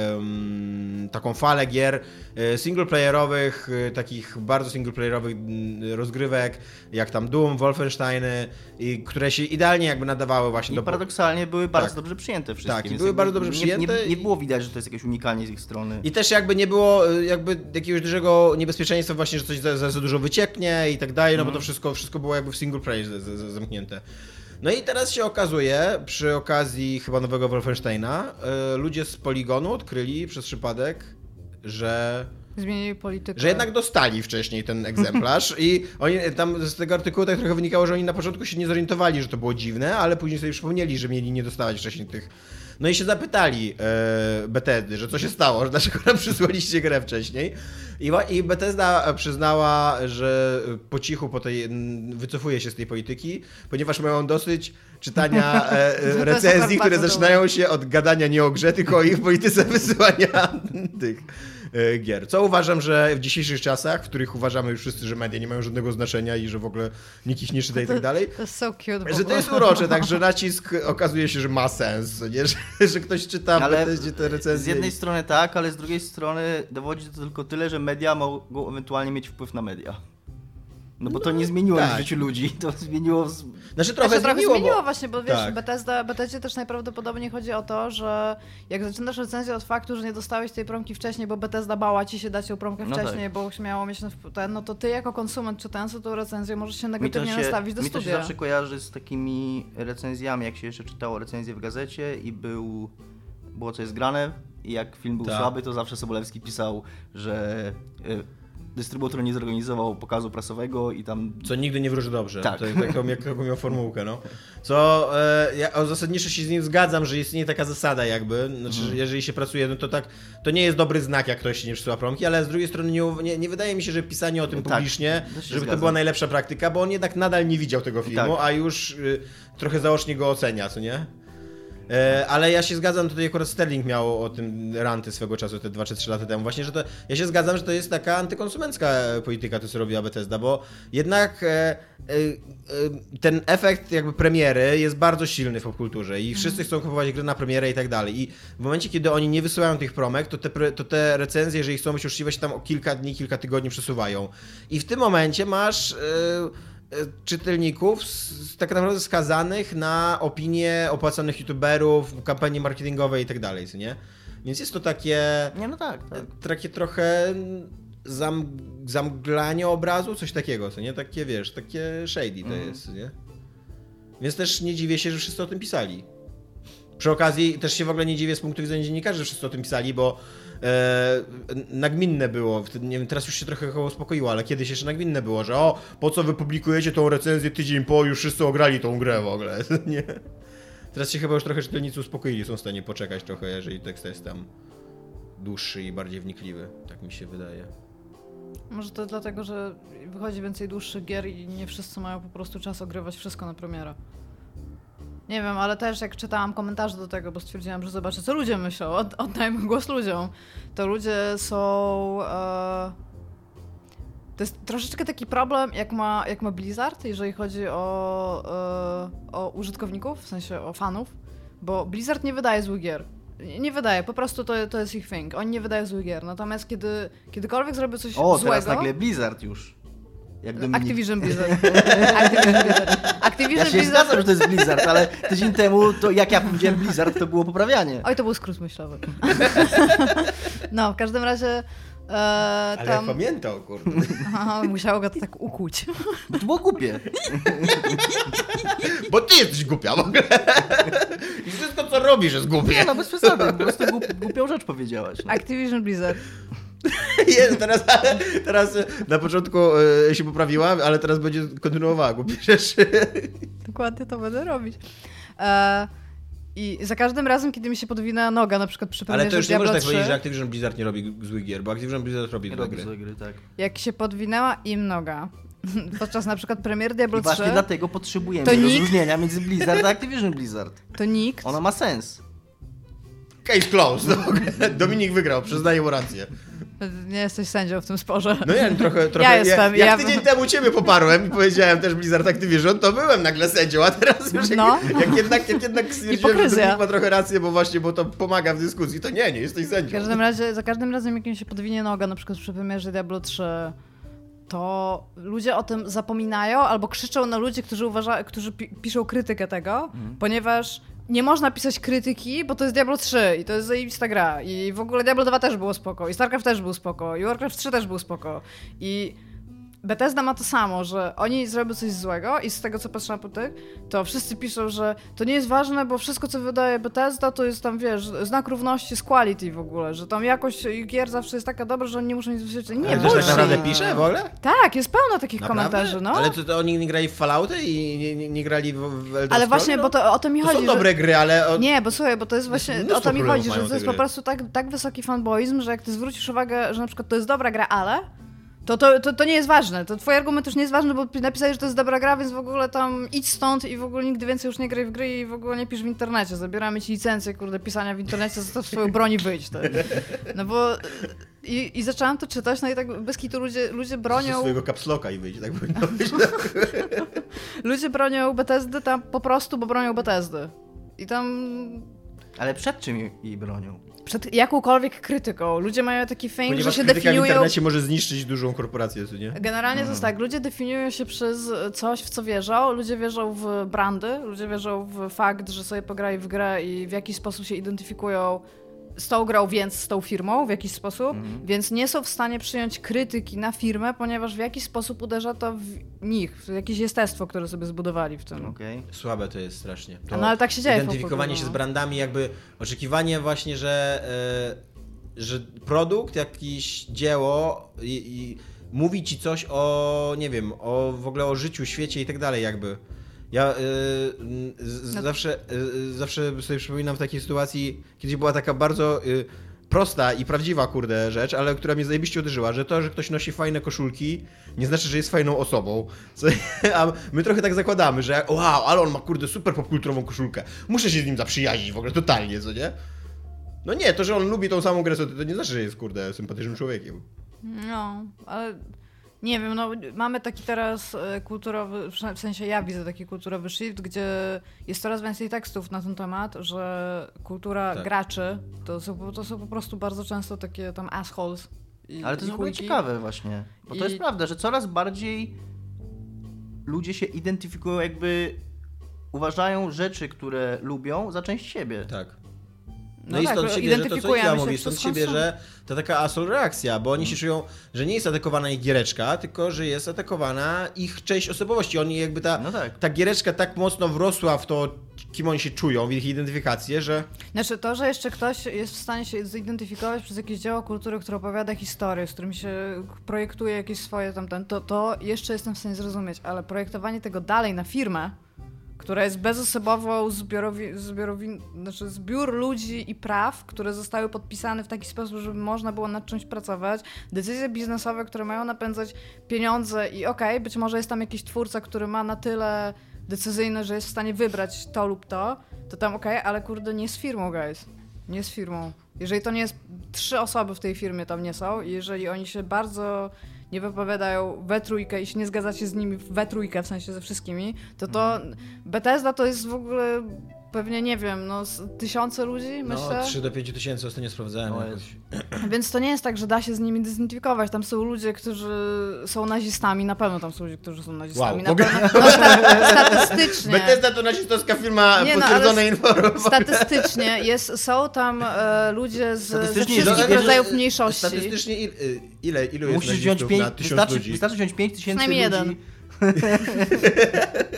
Speaker 3: taką falę gier e, singleplayerowych, e, takich bardzo singleplayerowych mm, rozgrywek, jak tam Doom, Wolfensteiny, i, które się idealnie jakby nadawały właśnie
Speaker 2: I
Speaker 3: do...
Speaker 2: paradoksalnie były bardzo
Speaker 3: Tak.
Speaker 2: dobrze przyjęte wszystkie.
Speaker 3: Tak, i były bardzo dobrze
Speaker 2: nie-
Speaker 3: przyjęte
Speaker 2: Nie, nie
Speaker 3: i-
Speaker 2: było widać, że to jest jakieś unikanie z ich strony.
Speaker 3: I też jakby nie było jakby jakiegoś dużego niebezpieczeństwa właśnie, że coś za, za, za dużo wycieknie i tak dalej, no bo to wszystko, wszystko było jakby w single player z, z, z, zamknięte. No i teraz się okazuje, przy okazji chyba nowego Wolfensteina, y, ludzie z Poligonu odkryli przez przypadek, że,
Speaker 4: Zmienili politykę.
Speaker 3: że jednak dostali wcześniej ten egzemplarz i oni tam z tego artykułu tak trochę wynikało, że oni na początku się nie zorientowali, że to było dziwne, ale później sobie przypomnieli, że mieli nie dostawać wcześniej tych no i się zapytali e, Bethesdy, że co się stało, że dlaczego nam przysłaliście grę wcześniej. I, I Bethesda przyznała, że po cichu po tej, wycofuje się z tej polityki, ponieważ mają dosyć czytania e, recenzji, które zaczynają się od gadania nie o grze, tylko o ich polityce wysyłania tych gier. Co uważam, że w dzisiejszych czasach, w których uważamy już wszyscy, że media nie mają żadnego znaczenia i że w ogóle nikt ich nie czyta i tak dalej,
Speaker 4: To jest so cute.
Speaker 3: że to jest urocze, tak, że nacisk okazuje się, że ma sens, nie? Że, że ktoś czyta
Speaker 2: Ale
Speaker 3: ale te recenzje.
Speaker 2: Z jednej strony tak, ale z drugiej strony dowodzi to tylko tyle, że media mogą ewentualnie mieć wpływ na media. No bo to nie zmieniło
Speaker 3: tak.
Speaker 2: w życiu ludzi, to zmieniło...
Speaker 3: Znaczy trochę
Speaker 4: Znaczy,
Speaker 3: zmieniło,
Speaker 4: zmieniło
Speaker 3: bo...
Speaker 4: właśnie, bo wiesz,
Speaker 3: Tak.
Speaker 4: Bethesda, Bethesdzie też najprawdopodobniej chodzi o to, że jak zaczynasz recenzję od faktu, że nie dostałeś tej promki wcześniej, bo Bethesda bała ci się dać tą promkę
Speaker 2: No
Speaker 4: wcześniej, bo miało mieć ten, no to ty jako konsument czytający tą recenzję możesz się
Speaker 2: Mi to
Speaker 4: negatywnie
Speaker 2: się,
Speaker 4: nastawić do
Speaker 2: mi to się
Speaker 4: studia.
Speaker 2: zawsze kojarzy z takimi recenzjami, jak się jeszcze czytało recenzję w gazecie i był, było coś zgrane i jak film był
Speaker 3: Tak.
Speaker 2: słaby, to zawsze Sobolewski pisał, że y, dystrybutor nie zorganizował pokazu prasowego i tam
Speaker 3: Co nigdy nie wróży dobrze.
Speaker 2: Tak.
Speaker 3: To, taką, jak, taką miał formułkę, no. Co e, ja zasadniczo się z nim zgadzam, że istnieje taka zasada jakby, znaczy,
Speaker 2: Mhm.
Speaker 3: że jeżeli się pracuje, no to tak, to nie jest dobry znak, jak ktoś się nie przesyła promki, ale z drugiej strony nie, nie, nie wydaje mi się, że pisanie o tym
Speaker 2: Tak,
Speaker 3: publicznie,
Speaker 2: się
Speaker 3: żeby to
Speaker 2: zgadzam.
Speaker 3: była najlepsza praktyka, bo on jednak nadal nie widział tego filmu,
Speaker 2: Tak.
Speaker 3: a już y, trochę zaocznie go ocenia, co nie? E, ale ja się zgadzam, tutaj akurat Sterling miał o tym ranty swego czasu, te 2 czy 3 lata temu, właśnie, że to, ja się zgadzam, że to jest taka antykonsumencka polityka, to co robiła Bethesda, bo jednak e, e, ten efekt jakby premiery jest bardzo silny w popkulturze i wszyscy chcą kupować gry na premierę i tak dalej. I w momencie, kiedy oni nie wysyłają tych promek, to te, to te recenzje, jeżeli chcą być uczciwe, się tam o kilka dni, kilka tygodni przesuwają. I w tym momencie masz... czytelników s- tak naprawdę skazanych na opinie opłacanych youtuberów, kampanie marketingowe i tak dalej, co nie? Więc jest to takie,
Speaker 2: Nie, no tak, tak.
Speaker 3: takie trochę zam, zamglanie obrazu, coś takiego, co nie? Takie, wiesz, takie shady to
Speaker 2: Mhm.
Speaker 3: jest, nie? Więc też nie dziwię się, że wszyscy o tym pisali. Przy okazji też się w ogóle nie dziwię z punktu widzenia dziennikarzy, że wszyscy o tym pisali, bo e, nagminne było, nie wiem, teraz już się trochę uspokoiło, ale kiedyś jeszcze nagminne było, że o, po co wy publikujecie tą recenzję tydzień po, już wszyscy ograli tą grę w ogóle, nie? Teraz się chyba już trochę czytelnicy uspokoili, są w stanie poczekać trochę, jeżeli tekst jest tam dłuższy i bardziej wnikliwy, tak mi się wydaje.
Speaker 4: Może to dlatego, że wychodzi więcej dłuższych gier i nie wszyscy mają po prostu czas ogrywać wszystko na premierę. Nie wiem, ale też jak czytałam komentarze do tego, bo stwierdziłam, że zobaczę, co ludzie myślą, od, oddajmy głos ludziom, to ludzie są... E... To jest troszeczkę taki problem, jak ma, jak ma Blizzard, jeżeli chodzi o, e, o użytkowników, w sensie o fanów, bo Blizzard nie wydaje złych gier. Nie- Nie wydaje, po prostu to, to jest ich thing. Oni nie wydają złych gier. Natomiast kiedy kiedykolwiek zrobią coś
Speaker 2: O,
Speaker 4: złego...
Speaker 2: teraz nagle Blizzard już. Jak Dominik...
Speaker 4: Activision Blizzard. Activision Blizzard. Activision
Speaker 2: Ja się
Speaker 4: Blizzard.
Speaker 2: zgadzam, że to jest Blizzard, ale tydzień temu, to jak ja powiedziałem Blizzard, to było poprawianie.
Speaker 4: Oj, to był skrót myślowy. No, w każdym razie e,
Speaker 3: Ale
Speaker 4: tam...
Speaker 3: pamiętał, kurde.
Speaker 4: Aha, musiało go to tak ukuć.
Speaker 2: Bo to było głupie.
Speaker 3: Bo ty jesteś głupia w ogóle. I wszystko co robisz jest
Speaker 2: Nie,
Speaker 3: głupie.
Speaker 2: no bez przesady, po prostu głup, głupią rzecz powiedziałaś. No.
Speaker 4: Activision Blizzard.
Speaker 3: Jest, teraz, teraz na początku e, się poprawiła, ale teraz będzie kontynuowała głupie rzeczy.
Speaker 4: Dokładnie to będę robić. E, I za każdym razem, kiedy mi się podwina noga, na przykład przy
Speaker 3: Ale to już nie
Speaker 4: Diablo
Speaker 3: można tak
Speaker 4: 3,
Speaker 3: powiedzieć, że Activision Blizzard nie robi złych gier, bo Activision Blizzard robi
Speaker 2: Nie
Speaker 3: złe
Speaker 2: robi
Speaker 3: gry.
Speaker 2: złe gry, tak.
Speaker 4: jak się podwinęła im noga podczas na przykład premiery Diablo
Speaker 2: I
Speaker 4: 3,
Speaker 2: właśnie dlatego potrzebujemy
Speaker 4: To nikt-
Speaker 2: rozróżnienia między Blizzard a Activision Blizzard.
Speaker 4: to nikt
Speaker 2: Ona ma sens.
Speaker 3: Case closed. Dominik wygrał, przyznaję mu rację.
Speaker 4: Nie jesteś sędzią w tym sporze.
Speaker 3: No ja trochę, trochę
Speaker 4: jestem,
Speaker 3: jak, jak
Speaker 4: ja-
Speaker 3: tydzień temu ciebie poparłem i powiedziałem też Blizzard Activision, to byłem nagle sędzią, a teraz już jak,
Speaker 4: No.
Speaker 3: jak jednak, jak jednak stwierdziłem, że
Speaker 4: Hipokryzja.
Speaker 3: Dominik ma trochę rację, bo właśnie, bo to pomaga w dyskusji, to nie, nie jesteś
Speaker 4: W
Speaker 3: sędzią.
Speaker 4: każdym razie, za każdym razem, jak mi się podwinie noga, na przykład przy premierze Diablo 3, to ludzie o tym zapominają albo krzyczą na ludzi, którzy, uważa, którzy pi piszą krytykę tego, ponieważ nie można pisać krytyki, bo to jest Diablo 3 i to jest zajebista gra. I w ogóle Diablo 2 też było spoko, i StarCraft też był spoko, i Warcraft 3 też był spoko. I Bethesda ma to samo, że oni zrobią coś złego i z tego co patrzę po tych, to wszyscy piszą, że to nie jest ważne, bo wszystko co wydaje Bethesda to jest tam, wiesz, znak równości z quality w ogóle, że tam jakość gier zawsze jest taka dobra, że oni nie muszą nic wysłuchać. Nie,
Speaker 3: ktoś tak naprawdę pisze w ogóle?
Speaker 4: Tak, jest pełno takich
Speaker 3: Naprawdę?
Speaker 4: komentarzy, no.
Speaker 3: Ale to, to oni nie grali w Fallouty i nie, nie, nie grali w, w Elder
Speaker 4: Ale właśnie, bo to o to mi
Speaker 3: To
Speaker 4: chodzi,
Speaker 3: są
Speaker 4: że...
Speaker 3: dobre gry, ale... O...
Speaker 4: Nie, bo słuchaj, bo to jest właśnie, o to mi chodzi, że to jest po prostu tak, tak wysoki fanboizm, że jak ty zwrócisz uwagę, że na przykład to jest dobra gra, ale to, to, to, to nie jest ważne. To twój argument już nie jest ważny, bo napisałeś, że to jest dobra gra, więc w ogóle tam idź stąd i w ogóle nigdy więcej już nie graj w gry i w ogóle nie pisz w internecie. Zabieramy ci licencję, kurde, pisania w internecie, zostaw swoją broń i wyjdź. To. No bo... I, I zaczęłam to czytać, no i tak bez kitu ludzie, ludzie
Speaker 3: Ze
Speaker 4: bronią...
Speaker 3: swojego kapsloka i wyjść, tak powinno być.
Speaker 4: Ludzie bronią Bethesdy tam po prostu, bo bronią Bethesdy. I tam...
Speaker 2: Ale przed czym jej bronią?
Speaker 4: Przed jakąkolwiek krytyką. Ludzie mają taki fame, że
Speaker 3: Ponieważ
Speaker 4: się
Speaker 3: krytyka w
Speaker 4: definiują...
Speaker 3: internecie może zniszczyć dużą korporację, co nie?
Speaker 4: Generalnie to jest tak, ludzie definiują się przez coś, w co wierzą. Ludzie wierzą w brandy, ludzie wierzą w fakt, że sobie pograli w grę i w jakiś sposób się identyfikują z tą grą, więc z tą firmą w jakiś sposób, więc nie są w stanie przyjąć krytyki na firmę, ponieważ w jakiś sposób uderza to w nich, w jakieś jestestwo, które sobie zbudowali w tym.
Speaker 2: Okej.
Speaker 3: Słabe to jest strasznie. To
Speaker 4: No ale tak się dzieje w
Speaker 3: Identyfikowanie się z
Speaker 4: no.
Speaker 3: brandami, jakby oczekiwanie właśnie, że, e, że produkt, jakiś dzieło i, i mówi ci coś o, nie wiem, o w ogóle o życiu, świecie i tak dalej jakby. Ja e, z,
Speaker 4: No-
Speaker 3: zawsze, e, zawsze sobie przypominam w takiej sytuacji, kiedyś była taka bardzo prosta i prawdziwa, kurde, rzecz, ale która mnie zajebiście uderzyła, że to, że ktoś nosi fajne koszulki, nie znaczy, że jest fajną osobą. Co, a my trochę tak zakładamy, że wow, ale on ma, kurde, super popkulturową koszulkę. Muszę się z nim zaprzyjaźnić w ogóle, totalnie, co nie? No nie, to, że on lubi tą samą grę, to nie znaczy, że jest, kurde, sympatycznym człowiekiem.
Speaker 4: No, ale nie wiem, no mamy taki teraz e, kulturowy, w sensie ja widzę taki kulturowy shift, gdzie jest coraz więcej tekstów na ten temat, że kultura
Speaker 3: Tak.
Speaker 4: graczy to są, to są po prostu bardzo często takie tam assholes. I,
Speaker 2: Ale to jest w ogóle ciekawe właśnie. Bo to
Speaker 4: I-
Speaker 2: jest prawda, że coraz bardziej ludzie się identyfikują, jakby uważają rzeczy, które lubią za część siebie.
Speaker 3: Tak. No,
Speaker 4: No
Speaker 3: i
Speaker 4: tak,
Speaker 3: stąd
Speaker 4: że
Speaker 3: się bierze to, co ja
Speaker 4: się
Speaker 3: mówię, stąd się bierze ta taka asol reakcja, bo oni się czują, że nie jest atakowana ich giereczka, tylko że jest atakowana ich część osobowości. Oni jakby ta,
Speaker 2: No tak.
Speaker 3: ta giereczka tak mocno wrosła w to, kim oni się czują, w ich identyfikację, że
Speaker 4: Znaczy to, że jeszcze ktoś jest w stanie się zidentyfikować przez jakieś dzieło kultury, które opowiada historię, z którym się projektuje jakieś swoje tamten, to, to jeszcze jestem w stanie zrozumieć, ale projektowanie tego dalej na firmę, która jest bezosobową zbiorowi, zbiorowi, znaczy zbiór ludzi i praw, które zostały podpisane w taki sposób, żeby można było nad czymś pracować, decyzje biznesowe, które mają napędzać pieniądze i okej, być może jest tam jakiś twórca, który ma na tyle decyzyjny, że jest w stanie wybrać to lub to, to tam okej, ale kurde, nie z firmą, guys. Nie z firmą. Jeżeli to nie jest... Trzy osoby w tej firmie tam nie są i jeżeli oni się bardzo nie wypowiadają we trójkę i się nie zgadzacie z nimi we trójkę, w sensie ze wszystkimi, to to Bethesda to jest w ogóle pewnie, nie wiem, no z tysiące ludzi,
Speaker 3: no,
Speaker 4: myślę.
Speaker 3: 3 do 5 tysięcy ostatnio sprawdzałem.
Speaker 2: No
Speaker 3: jakoś.
Speaker 4: Więc to nie jest tak, że da się z nimi zidentyfikować. Tam są ludzie, którzy są nazistami, na pewno tam są ludzie, którzy są nazistami.
Speaker 3: Wow,
Speaker 4: na pewno, no, sta- statystycznie.
Speaker 3: Bethesda to nazistowska firma
Speaker 4: Nie, no,
Speaker 3: potwierdzone
Speaker 4: ale
Speaker 3: informacje.
Speaker 4: Statystycznie jest, są tam e, ludzie z, ze
Speaker 2: Statystycznie
Speaker 4: wszystkich
Speaker 2: jest-
Speaker 4: rodzajów mniejszości.
Speaker 3: Statystycznie il, y, ile, ilu jest
Speaker 2: Musisz wziąć
Speaker 3: nazistów
Speaker 2: pięć,
Speaker 3: na tysiąc
Speaker 2: wystarczy,
Speaker 3: ludzi?
Speaker 2: wystarczy wziąć 5 tysięcy ludzi.
Speaker 4: Jeden.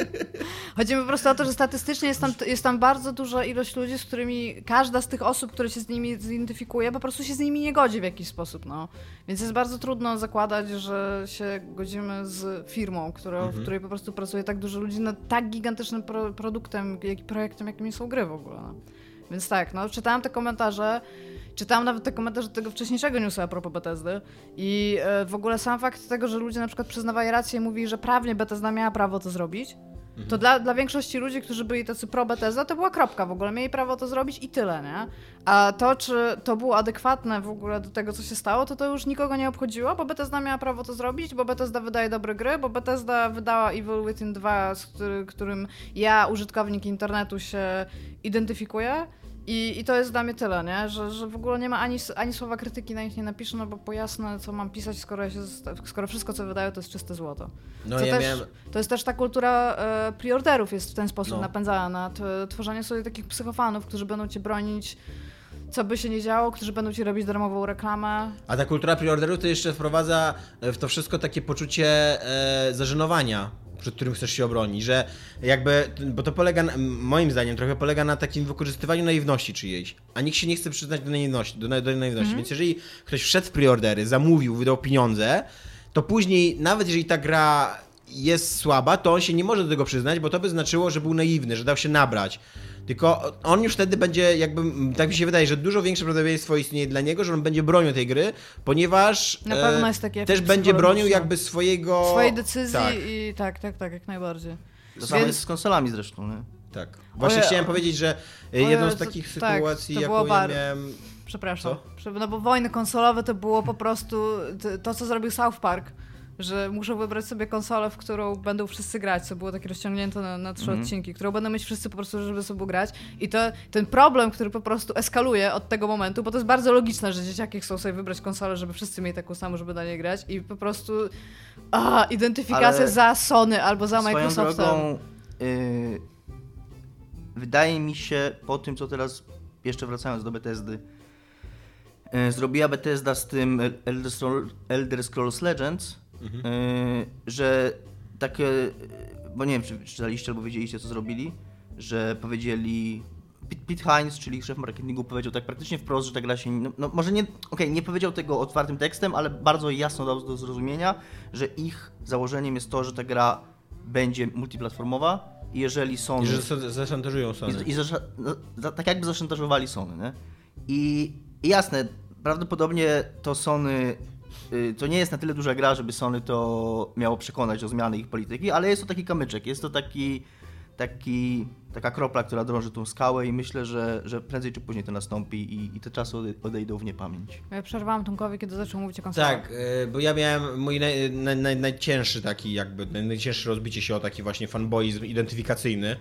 Speaker 4: Chodzi mi po prostu o to, że statystycznie jest tam, jest tam bardzo duża ilość ludzi, z którymi każda z tych osób, które się z nimi zidentyfikuje, po prostu się z nimi nie godzi w jakiś sposób. No. Więc jest bardzo trudno zakładać, że się godzimy z firmą, która, w której po prostu pracuje tak dużo ludzi nad tak gigantycznym pro, produktem, jak projektem, jakim są gry w ogóle. No. Więc tak, no, czytałam te komentarze. Czytałam nawet te komentarze tego wcześniejszego newsa a propos Bethesdy i e, w ogóle sam fakt tego, że ludzie na przykład przyznawali rację i mówili, że prawnie Bethesda miała prawo to zrobić, to dla, dla większości ludzi, którzy byli tacy pro Bethesda, to była kropka w ogóle. Mieli prawo to zrobić i tyle, nie? A to, czy to było adekwatne w ogóle do tego, co się stało, to to już nikogo nie obchodziło, bo Bethesda miała prawo to zrobić, bo Bethesda wydaje dobre gry, bo Bethesda wydała Evil Within 2, z który, którym ja, użytkownik internetu, się identyfikuję. I, I to jest dla mnie tyle, nie? Że, że w ogóle nie ma ani, ani słowa krytyki na nich nie napiszę, no bo po jasne, co mam pisać, skoro, ja się, skoro wszystko, co wydają, to jest czyste złoto.
Speaker 3: No ja
Speaker 4: też,
Speaker 3: miałem...
Speaker 4: To jest też ta kultura e, preorderów jest w ten sposób
Speaker 3: No.
Speaker 4: napędzana, tworzenie sobie takich psychofanów, którzy będą cię bronić, co by się nie działo, którzy będą ci robić darmową reklamę.
Speaker 3: A ta kultura preorderu to jeszcze wprowadza e, w to wszystko takie poczucie e, zażenowania, przed którym chcesz się obronić, że jakby, bo to polega, na, moim zdaniem, trochę polega na takim wykorzystywaniu naiwności czyjejś, a nikt się nie chce przyznać do naiwności, do, do naiwności. więc jeżeli ktoś wszedł w preordery, zamówił, wydał pieniądze, to później, nawet jeżeli ta gra jest słaba, to on się nie może do tego przyznać, bo to by znaczyło, że był naiwny, że dał się nabrać. Tylko on już wtedy będzie, jakby, tak mi się wydaje, że dużo większe prawdopodobieństwo istnieje dla niego, że on będzie bronił tej gry, ponieważ
Speaker 4: Na pewno jest taki
Speaker 3: też będzie bronił jakby swojego...
Speaker 4: Swojej decyzji
Speaker 3: Tak,
Speaker 4: i tak, tak, tak, jak najbardziej.
Speaker 2: To samo
Speaker 4: Więc-
Speaker 2: jest z konsolami zresztą, nie?
Speaker 3: tak. Właśnie
Speaker 4: Oje-
Speaker 3: chciałem powiedzieć, że e,
Speaker 4: Oje,
Speaker 3: jedną z takich
Speaker 4: tak,
Speaker 3: sytuacji,
Speaker 4: to
Speaker 3: jaką
Speaker 4: było
Speaker 3: ja
Speaker 4: bar-
Speaker 3: miałem...
Speaker 4: Przepraszam. Prze- No bo wojny konsolowe to było po prostu to, co zrobił South Park. Że muszą wybrać sobie konsolę, w którą będą wszyscy grać, co było takie rozciągnięte na, na trzy
Speaker 2: Mhm.
Speaker 4: odcinki, którą będą mieć wszyscy po prostu, żeby sobie grać. I to ten problem, który po prostu eskaluje od tego momentu, bo to jest bardzo logiczne, że dzieciaki chcą sobie wybrać konsolę, żeby wszyscy mieli taką samą, żeby na niej grać i po prostu a, identyfikacja
Speaker 2: Ale
Speaker 4: za Sony albo za
Speaker 2: Swoją
Speaker 4: Microsoftem.
Speaker 2: drogą, y, wydaje mi się, po tym co teraz, jeszcze wracając do Bethesdy, y, zrobiła Bethesda z tym Elder, Scroll, Elder Scrolls Legends, y, że takie, bo nie wiem, czy czytaliście albo wiedzieliście, co zrobili, że powiedzieli, Pete, Hines, czyli szef marketingu, powiedział tak praktycznie wprost, że ta gra się, no, no może nie, okej, nie powiedział tego otwartym tekstem, ale bardzo jasno dał do zrozumienia, że ich założeniem jest to, że ta gra będzie multiplatformowa i jeżeli Sony...
Speaker 3: I że za- zaszantażują Sony.
Speaker 2: I, i zasza- no, tak jakby zaszantażowali Sony, nie? I, I jasne, prawdopodobnie to Sony, to nie jest na tyle duża gra, żeby Sony to miało przekonać do zmiany ich polityki, ale jest to taki kamyczek, jest to taki, taki, taka kropla, która drąży tą skałę i myślę, że, że prędzej czy później to nastąpi i, i te czasy ode- odejdą w niepamięć.
Speaker 4: Ja przerwałam Tomkowi, kiedy zaczął mówić o konsolach.
Speaker 3: Tak, y, bo ja miałem mój naj, naj, naj, najcięższy taki jakby, naj, najcięższe rozbicie się o taki właśnie fanboizm identyfikacyjny.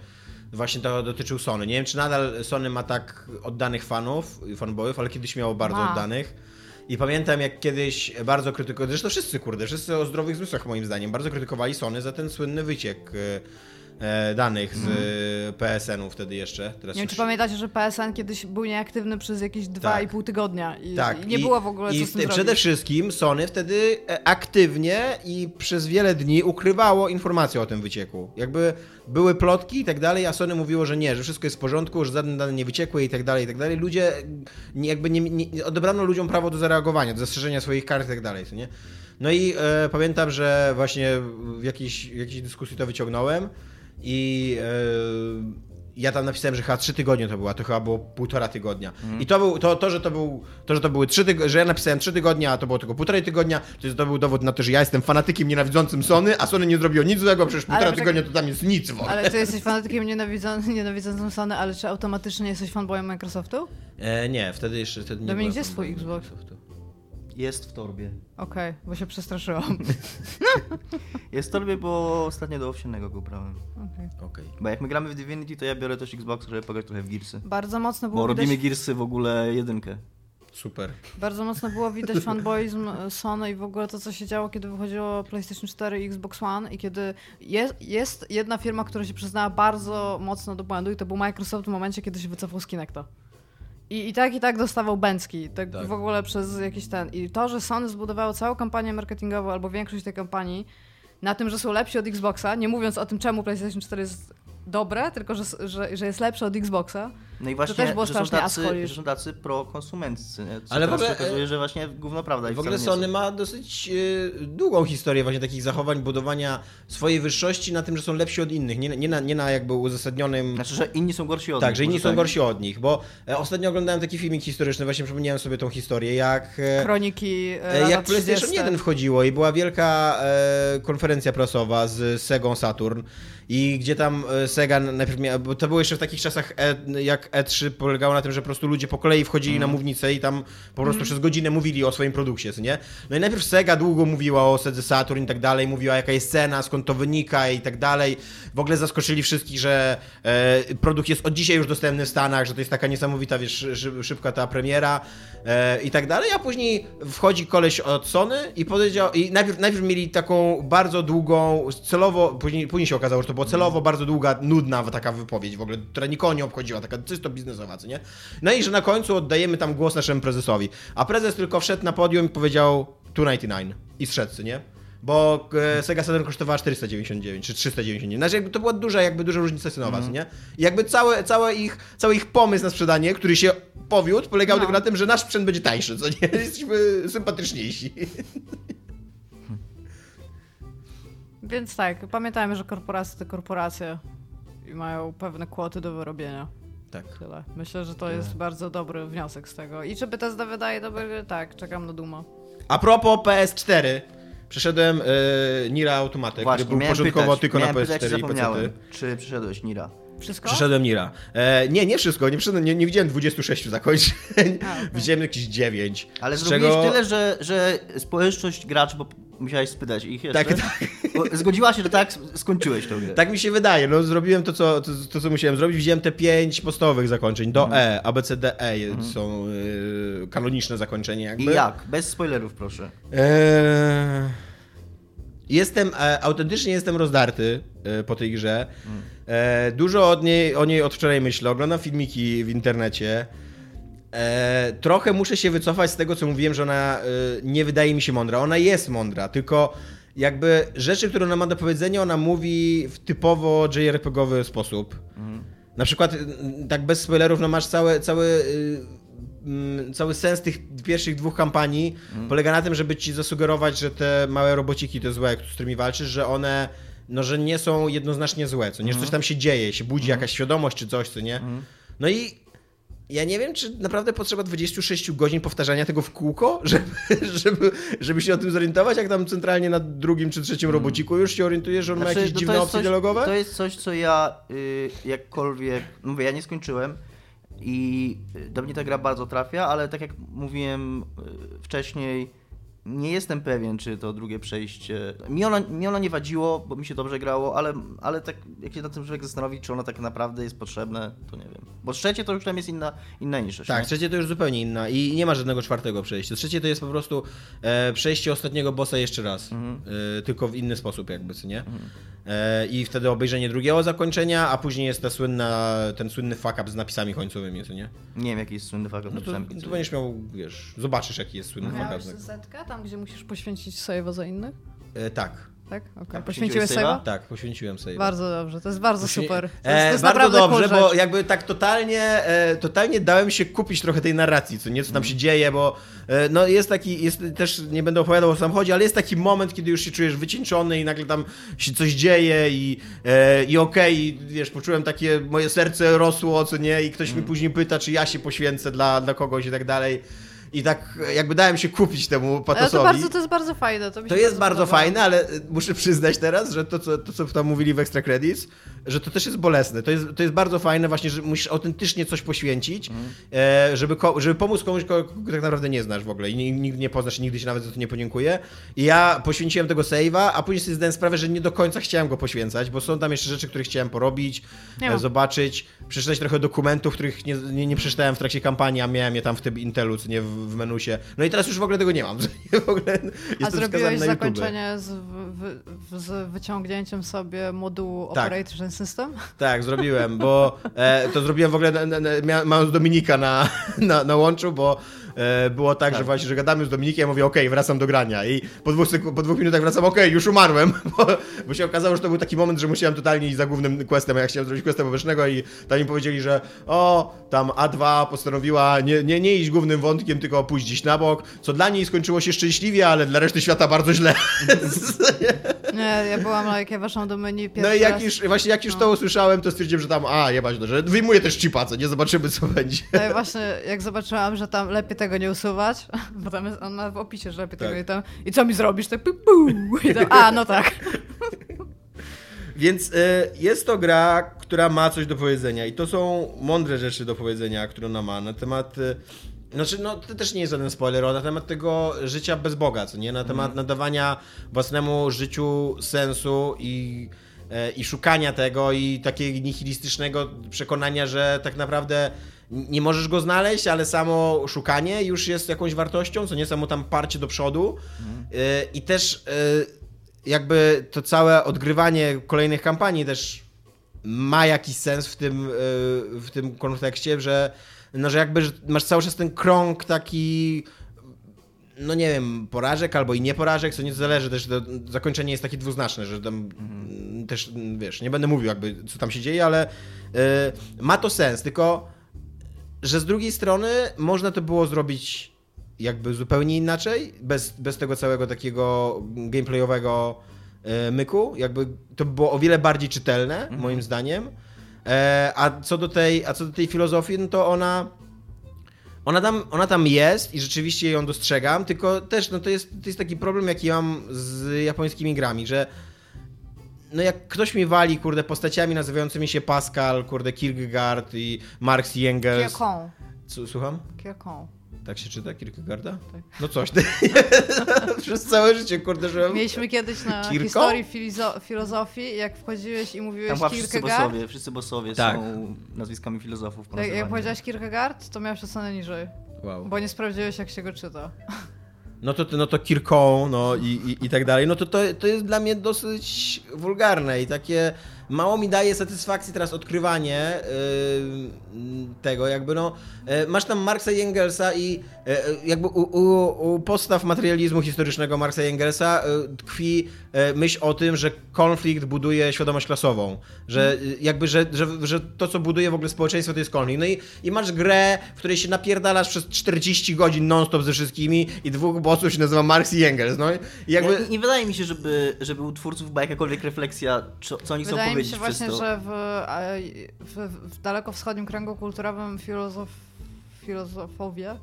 Speaker 3: Właśnie to dotyczył Sony. Nie wiem, czy nadal Sony ma tak oddanych fanów, fanboyów, ale kiedyś miało bardzo
Speaker 4: Ma.
Speaker 3: oddanych. I pamiętam, jak kiedyś bardzo krytykowali, zresztą wszyscy, kurde, wszyscy o zdrowych zmysłach moim zdaniem, bardzo krytykowali Sony za ten słynny wyciek y, e, danych z y, PSN-u wtedy jeszcze. Teraz.
Speaker 4: Nie wiem,
Speaker 3: już...
Speaker 4: czy pamiętacie, że PSN kiedyś był nieaktywny przez jakieś dwa
Speaker 3: Tak.
Speaker 4: i pół tygodnia i,
Speaker 3: Tak,
Speaker 4: i nie było w ogóle
Speaker 3: i
Speaker 4: co z tym zrobić.
Speaker 3: Przede wszystkim Sony wtedy e, aktywnie i przez wiele dni ukrywało informacje o tym wycieku. Jakby były plotki i tak dalej, a Sony mówiło, że nie, że wszystko jest w porządku, że żadne dane nie wyciekły i tak dalej, i tak dalej. Ludzie, jakby nie, nie, odebrano ludziom prawo do zareagowania, do zastrzeżenia swoich kart i tak dalej, nie? No i e, pamiętam, że właśnie w jakiejś, jakiejś dyskusji to wyciągnąłem i e, ja tam napisałem, że chyba trzy tygodnie to była, to chyba było półtora tygodnia. I to, był, to, to, że to był, to, że to były trzy tygodnie, że ja napisałem trzy tygodnie, a to było tylko półtorej tygodnia, to, jest, to był dowód na to, że ja jestem fanatykiem nienawidzącym Sony, a Sony nie zrobiło nic złego, przecież półtora
Speaker 4: poczekaj.
Speaker 3: tygodnia to tam jest nic w ogóle.
Speaker 4: Ale ty jesteś fanatykiem nienawidzącym, nienawidzącym Sony, ale czy automatycznie jesteś fanboyem Microsoftu?
Speaker 3: E, nie, wtedy jeszcze wtedy nie
Speaker 4: Dominik, gdzie
Speaker 3: fanboyem
Speaker 4: Xbox?
Speaker 3: Microsoftu.
Speaker 2: Jest w torbie.
Speaker 4: Okej, bo się przestraszyłam.
Speaker 2: Jest w torbie, bo ostatnio do owsianego go brałem.
Speaker 4: Okej.
Speaker 3: Okej.
Speaker 2: Bo jak my gramy w Divinity, to ja biorę też Xbox, żeby pograć trochę w Gearsy.
Speaker 4: Bardzo mocno było
Speaker 2: Bo
Speaker 4: widać,
Speaker 2: robimy Gearsy w ogóle jedynkę.
Speaker 3: Super.
Speaker 4: bardzo mocno było widać fanboyzm Sony i w ogóle to, co się działo, kiedy wychodziło PlayStation 4 i Xbox One i kiedy jest, jest jedna firma, która się przyznała bardzo mocno do błędu i to był Microsoft w momencie, kiedy się wycofał z Kinecta. I, I tak i tak dostawał bęcki, tak,
Speaker 3: Tak.
Speaker 4: w ogóle przez jakiś ten. I to, że Sony zbudowało całą kampanię marketingową albo większość tej kampanii na tym, że są lepsi od Xboxa, nie mówiąc o tym, czemu PlayStation 4 jest dobre, tylko że, że, że jest lepsze od Xboxa.
Speaker 2: No i właśnie,
Speaker 4: też było
Speaker 2: że, są tacy, że są tacy prokonsumenccy,
Speaker 3: Ale w ogóle,
Speaker 2: się okazuje, że właśnie gówno prawda.
Speaker 3: W ogóle Sony ma dosyć e, długą historię właśnie takich zachowań, budowania swojej wyższości na tym, że są lepsi od innych, nie, nie, na, nie na jakby uzasadnionym...
Speaker 2: Znaczy, że inni są gorsi od
Speaker 3: Tak,
Speaker 2: nich,
Speaker 3: że inni są
Speaker 2: tak.
Speaker 3: gorsi od nich, bo e, ostatnio oglądałem taki filmik historyczny, właśnie przypomniałem sobie tą historię, jak... e,
Speaker 4: Kroniki e,
Speaker 3: E, Jak PlayStation
Speaker 4: 30.
Speaker 3: 1 wchodziło i była wielka e, konferencja prasowa z Segą Saturn i gdzie tam e, Sega najpierw miała, bo to było jeszcze w takich czasach e, jak E3 polegało na tym, że po prostu ludzie po kolei wchodzili na mównicę i tam po prostu przez godzinę mówili o swoim produkcie, nie? No i najpierw Sega długo mówiła o Sedze Saturn i tak dalej, mówiła jaka jest cena, skąd to wynika i tak dalej. W ogóle zaskoczyli wszystkich, że e, produkt jest od dzisiaj już dostępny w Stanach, że to jest taka niesamowita, wiesz, szy- szybka ta premiera e, i tak dalej, a później wchodzi koleś od Sony i powiedział, i najpierw, najpierw mieli taką bardzo długą, celowo, później, później się okazało, że to była celowo bardzo długa, nudna taka wypowiedź w ogóle, która nikogo nie obchodziła, taka czysto biznesowa, co nie? No i że na końcu oddajemy tam głos naszemu prezesowi, a prezes tylko wszedł na podium i powiedział 299 i zszedł, co nie? Bo e, Sega Saturn kosztowała 499 czy 399. Znaczy jakby to była duża, jakby duża różnica cenowa, co nie? I jakby całe, całe ich, cały ich pomysł na sprzedanie, który się powiódł, polegał
Speaker 4: No.
Speaker 3: tylko na tym, że nasz sprzęt będzie tańszy, co nie? Jesteśmy sympatyczniejsi.
Speaker 4: Więc tak, pamiętajmy, że korporacje to korporacje i mają pewne kwoty do wyrobienia.
Speaker 3: Tak.
Speaker 4: Tyle. Myślę, że to jest bardzo dobry wniosek z tego. I czy Bethesda wydaje dobry? Tak, czekam na Duma.
Speaker 3: A propos PS4, przeszedłem e, Nira Automatę, który był początkowo
Speaker 2: pytać,
Speaker 3: tylko na
Speaker 2: miałem pytać,
Speaker 3: PS4 i
Speaker 2: zapomniałem,
Speaker 3: PC.
Speaker 2: czy przyszedłeś Nira.
Speaker 4: Wszystko?
Speaker 3: Przeszedłem Nira. E, nie, nie wszystko, nie, przeszedłem, nie, nie widziałem 26 zakończeń.
Speaker 4: A, okej.
Speaker 3: Widziałem jakieś 9.
Speaker 2: Ale zrobiłeś
Speaker 3: czego...
Speaker 2: tyle, że, że społeczność graczy, bo musiałeś spytać ich jeszcze.
Speaker 3: Tak, tak.
Speaker 2: Bo Zgodziła się, że tak skończyłeś grę.
Speaker 3: Tak mi się wydaje, no zrobiłem to co, to, to, co musiałem zrobić. Widziałem te pięć podstawowych zakończeń. Do E, A, B, C, D, E są y, kanoniczne zakończenia jakby.
Speaker 2: I jak? Bez spoilerów, proszę.
Speaker 3: Eee, Jestem, e, autentycznie jestem rozdarty e, po tej grze. E, dużo od niej, o niej od wczoraj myślę. Oglądam filmiki w internecie. E, trochę muszę się wycofać z tego, co mówiłem, że ona e, nie wydaje mi się mądra. Ona jest mądra, tylko jakby rzeczy, które ona ma do powiedzenia, ona mówi w typowo JRPG-owy sposób. Na przykład, y, tak bez spoilerów, no masz cały, y, mm, cały sens tych pierwszych dwóch kampanii polega na tym, żeby ci zasugerować, że te małe robociki te złe, z którymi walczysz, że one no, że nie są jednoznacznie złe, co nie, że coś tam się dzieje, się budzi jakaś świadomość czy coś, co nie. No i ja nie wiem, czy naprawdę potrzeba 26 godzin powtarzania tego w kółko, żeby, żeby, żeby się o tym zorientować, jak tam centralnie na drugim czy trzecim robociku już się orientujesz, że on ma jakieś
Speaker 2: no
Speaker 3: dziwne opcje
Speaker 2: coś,
Speaker 3: dialogowe?
Speaker 2: To jest coś, co ja y, jakkolwiek, mówię, ja nie skończyłem i y, do mnie ta gra bardzo trafia, ale tak jak mówiłem y, wcześniej, nie jestem pewien, czy to drugie przejście. Mi ona, mi ona nie wadziło, bo mi się dobrze grało, ale, ale tak jak się nad tym człowiek zastanowi, czy ona tak naprawdę jest potrzebne, to nie wiem. Bo trzecie to już tam jest inna, inna niż
Speaker 3: Tak,
Speaker 2: nie?
Speaker 3: trzecie to już zupełnie inna i nie ma żadnego czwartego przejścia. Trzecie to jest po prostu e, przejście ostatniego bossa jeszcze raz, e, tylko w inny sposób jakby, co nie? E, I wtedy obejrzenie drugiego zakończenia, a później jest ta słynna, ten słynny fuck up z napisami końcowymi, co nie?
Speaker 2: Nie wiem, jaki jest słynny fakt
Speaker 3: No to, to będziesz miał, wiesz, zobaczysz jaki jest słynny fuck up.
Speaker 4: Zetka, tam gdzie musisz poświęcić save'a za innych?
Speaker 3: E, tak,
Speaker 4: Tak? Okay.
Speaker 2: Tak,
Speaker 4: Poświęciłeś save'a?
Speaker 3: tak, poświęciłem sobie.
Speaker 4: Bardzo dobrze, to jest bardzo
Speaker 3: Poświę-
Speaker 4: super. To jest, to
Speaker 3: E,
Speaker 4: jest
Speaker 3: bardzo
Speaker 4: naprawdę
Speaker 3: dobrze, bo jakby tak totalnie, e, totalnie dałem się kupić trochę tej narracji, co nieco tam się dzieje, bo e, no jest taki, jest też, nie będę opowiadał o samochodzie, ale jest taki moment, kiedy już się czujesz wycieńczony i nagle tam się coś dzieje i, e, i okej, i wiesz, poczułem takie, moje serce rosło, co nie, i ktoś mi później pyta, czy ja się poświęcę dla, dla kogoś i tak dalej. I tak jakby dałem się kupić temu
Speaker 4: Ale
Speaker 3: patosowi.
Speaker 4: to, bardzo, to jest bardzo fajne. To, mi
Speaker 3: To jest bardzo
Speaker 4: podoba.
Speaker 3: fajne, ale y, muszę przyznać teraz, że to, co, to, co tam mówili w Extra Credits, że to też jest bolesne. To jest, to jest bardzo fajne właśnie, że musisz autentycznie coś poświęcić, e, żeby, ko- żeby pomóc komuś, kogo tak naprawdę nie znasz w ogóle i ni- nigdy nie poznasz nigdy się nawet za to nie podziękuję. I ja poświęciłem tego save'a, a później sobie zdałem sprawę, że nie do końca chciałem go poświęcać, bo są tam jeszcze rzeczy, które chciałem porobić,
Speaker 4: Nie
Speaker 3: e, zobaczyć, przeczytać trochę dokumentów, których nie, nie, nie przeczytałem w trakcie kampanii, a miałem je tam w tym Intelu, co nie w, w menusie. No i teraz już w ogóle tego nie mam. W ogóle
Speaker 4: A zrobiłeś zakończenie z, wy, z wyciągnięciem sobie modułu
Speaker 3: Tak.
Speaker 4: Operation System?
Speaker 3: Tak, zrobiłem, bo e, to zrobiłem w ogóle, na, na, na, mając Dominika na, na, na łączu, bo było tak, że właśnie, że gadamy z Dominikiem, ja mówię, okej, wracam do grania i po dwóch, po dwóch minutach wracam, okej, już umarłem, bo, bo się okazało, że to był taki moment, że musiałem totalnie iść za głównym questem, a ja chciałem zrobić questa pobocznego i tam mi powiedzieli, że o, tam A2 postanowiła nie, nie, nie iść głównym wątkiem, tylko pójść gdzieś na bok, co dla niej skończyło się szczęśliwie, ale dla reszty świata bardzo źle.
Speaker 4: Nie, ja byłam like, ja weszłam do menu pierwszy
Speaker 3: No i jak już, właśnie jak już
Speaker 4: No.
Speaker 3: to usłyszałem, to stwierdziłem, że tam, a jebać, no, że wyjmuję też chipa, co nie zobaczymy co będzie.
Speaker 4: No i właśnie jak zobaczyłam, że tam lepiej tego nie usuwać, bo tam jest, on ma w opisie, że lepiej
Speaker 3: Tak.
Speaker 4: tego i tam, i co mi zrobisz? Tak pu, i tam, a no tak.
Speaker 3: Więc y, jest to gra, która ma coś do powiedzenia i to są mądre rzeczy do powiedzenia, które ona ma na temat... Y, znaczy, no to też nie jest żaden spoiler, na temat tego życia bez Boga, co nie? Na temat nadawania własnemu życiu sensu i, e, i szukania tego i takiego nihilistycznego przekonania, że tak naprawdę nie możesz go znaleźć, ale samo szukanie już jest jakąś wartością, co nie samo tam parcie do przodu. Y, I też y, jakby to całe odgrywanie kolejnych kampanii też ma jakiś sens w tym, y, w tym kontekście, że, no, że jakby masz cały czas ten krąg taki no nie wiem, porażek albo i nie porażek, co nie zależy też, to zakończenie jest takie dwuznaczne, że tam mm, też, wiesz, nie będę mówił jakby co tam się dzieje, ale y, ma to sens, tylko że z drugiej strony można to było zrobić jakby zupełnie inaczej, bez, bez tego całego takiego gameplayowego e, myku, jakby to by było o wiele bardziej czytelne, moim zdaniem. E, a, co do tej, a co do tej filozofii, no to ona ona tam, ona tam jest i rzeczywiście ją dostrzegam, tylko też no to, jest, to jest taki problem, jaki mam z japońskimi grami, że no jak ktoś mi wali, kurde, postaciami nazywającymi się Pascal, kurde, Kierkegaard i Marx i Engels.
Speaker 4: Kierką.
Speaker 3: Co, słucham?
Speaker 4: Kierką.
Speaker 3: Tak się czyta? Kierkegaarda?
Speaker 4: Tak.
Speaker 3: No coś. Przez całe życie, kurde, że...
Speaker 4: Mieliśmy kiedyś na
Speaker 3: Kirko?
Speaker 4: historii filizo- filozofii, jak wchodziłeś i
Speaker 2: Tam
Speaker 4: mówiłeś
Speaker 2: wszyscy
Speaker 4: Kierkegaard,
Speaker 2: bossowie, wszyscy bossowie
Speaker 3: Tak.
Speaker 2: są nazwiskami filozofów
Speaker 4: tak, jak powiedziałeś Kierkegaard, to miałeś ocenę niżej,
Speaker 3: Wow.
Speaker 4: bo nie sprawdziłeś jak się go czyta.
Speaker 3: No to, no to Kirką, no i, i, i tak dalej. No to, to to jest dla mnie dosyć wulgarne i takie mało mi daje satysfakcji teraz odkrywanie yy, tego, jakby no, yy, masz tam Marksa i Engelsa i yy, jakby u, u, u podstaw materializmu historycznego Marksa i Engelsa yy, tkwi yy, myśl o tym, że konflikt buduje świadomość klasową, że yy, jakby, że, że, że to, co buduje w ogóle społeczeństwo, to jest konflikt. No i, i masz grę, w której się napierdalasz przez 40 godzin non-stop ze wszystkimi i dwóch bossów się nazywa Marx i Engels, no i jakby...
Speaker 2: Nie, nie wydaje mi się, żeby, żeby u twórców była jakakolwiek refleksja, co, co oni chcą
Speaker 4: Wydaje mi się właśnie, że w, w, w daleko wschodnim kręgu kulturowym filozof, filozofowie,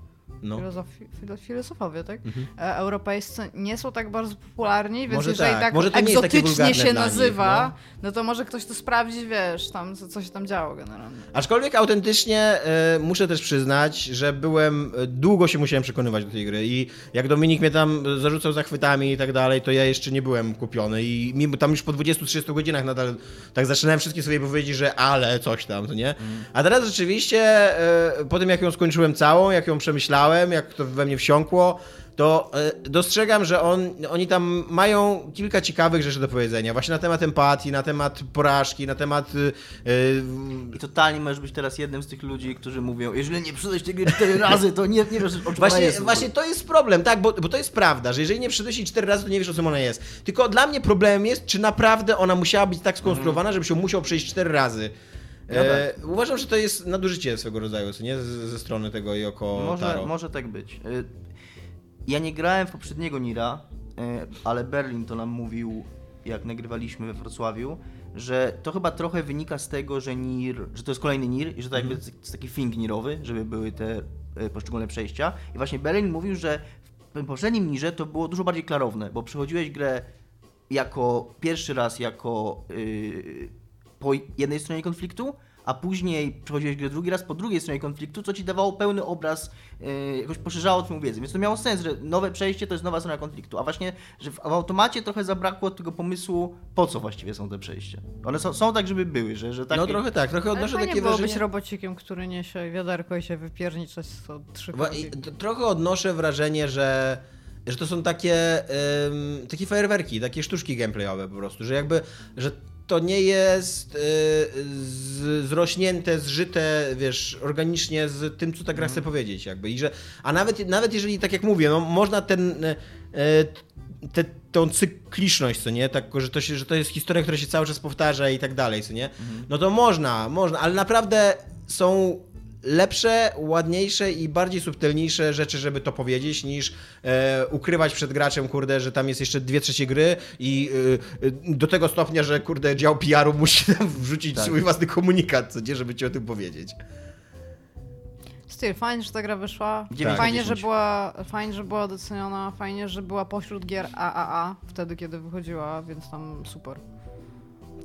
Speaker 3: No.
Speaker 4: filozofi, filo, filozofowie, tak? E, Europejscy nie są tak bardzo popularni, więc
Speaker 3: Może
Speaker 4: jeżeli
Speaker 3: tak.
Speaker 4: tak,
Speaker 3: Może
Speaker 4: egzotycznie się
Speaker 3: dla nich,
Speaker 4: nazywa, no. to może ktoś to sprawdzi, wiesz, tam co, co się tam działo generalnie.
Speaker 3: Aczkolwiek autentycznie e, muszę też przyznać, że byłem, e, długo się musiałem przekonywać do tej gry i jak Dominik mnie tam zarzucał zachwytami i tak dalej, to ja jeszcze nie byłem kupiony i mimo tam już po 20-30 godzinach nadal tak zaczynałem wszystkie sobie powiedzieć, że ale coś tam, to nie? A teraz rzeczywiście po tym jak ją skończyłem całą, jak ją przemyślałem, jak to we mnie wsiąkło, to e, dostrzegam, że on, oni tam mają kilka ciekawych rzeczy do powiedzenia. Właśnie na temat empatii, na temat porażki, na temat e,
Speaker 2: I totalnie możesz być teraz jednym z tych ludzi, którzy mówią, jeżeli nie przyszedłeś tej gry cztery razy, to nie, nie wiesz, o czym ona
Speaker 3: Właśnie,
Speaker 2: jest.
Speaker 3: właśnie to jest problem, tak, bo, bo to jest prawda, że jeżeli nie przyszedłeś jej cztery razy, to nie wiesz o czym ona jest. Tylko dla mnie problemem jest, czy naprawdę ona musiała być tak skonstruowana,
Speaker 2: Mhm.
Speaker 3: żebyś ją musiał przejść cztery razy.
Speaker 2: No
Speaker 3: E, uważam, że to jest nadużycie swego rodzaju, co nie? Z, ze strony tego Yoko
Speaker 2: Może,
Speaker 3: Taro.
Speaker 2: może tak być. Y, Ja nie grałem w poprzedniego Nira, y, ale Berlin to nam mówił, jak nagrywaliśmy we Wrocławiu, że to chyba trochę wynika z tego, że Nir, że to jest kolejny Nir i że to jakby
Speaker 3: Mhm.
Speaker 2: jest taki thing Nirowy, żeby były te y, poszczególne przejścia. I właśnie Berlin mówił, że w poprzednim Nirze to było dużo bardziej klarowne, bo przechodziłeś grę jako pierwszy raz jako y, po jednej stronie konfliktu, a później przechodziłeś grę drugi raz po drugiej stronie konfliktu, co ci dawało pełny obraz, yy, jakoś poszerzało twoją wiedzę. Więc to miało sens, że nowe przejście to jest nowa strona konfliktu, a właśnie, że w, w automacie trochę zabrakło tego pomysłu, po co właściwie są te przejścia. One są, są tak, żeby były, że, że takie...
Speaker 3: No trochę tak, trochę odnoszę takie
Speaker 4: było
Speaker 3: wrażenie...
Speaker 4: być robocikiem, który niesie wiaderko i się wypierniczać co trzy
Speaker 3: Trochę odnoszę wrażenie, że, że to są takie, ym, takie fajerwerki, takie sztuczki gameplayowe po prostu, że jakby, że to nie jest y, zrośnięte, zżyte, wiesz, organicznie z tym, co ta gra chce powiedzieć jakby. I że, a nawet, nawet jeżeli, tak jak mówię, no można ten, y, te, tą cykliczność, co nie, tak, że to, się, że to jest historia, która się cały czas powtarza i tak dalej, co nie, no to można, można, ale naprawdę są lepsze, ładniejsze i bardziej subtelniejsze rzeczy, żeby to powiedzieć, niż e, ukrywać przed graczem, kurde, że tam jest jeszcze dwie trzecie gry i e, e, do tego stopnia, że, kurde, dział PR-u musi tam wrzucić
Speaker 2: Tak.
Speaker 3: swój własny komunikat, co nie, żeby ci o tym powiedzieć.
Speaker 4: Styl, fajnie, że ta gra wyszła.
Speaker 2: Dziewięć
Speaker 4: Fajnie, że była, fajnie, że była doceniona, fajnie, że była pośród gier AAA wtedy, kiedy wychodziła, więc tam super.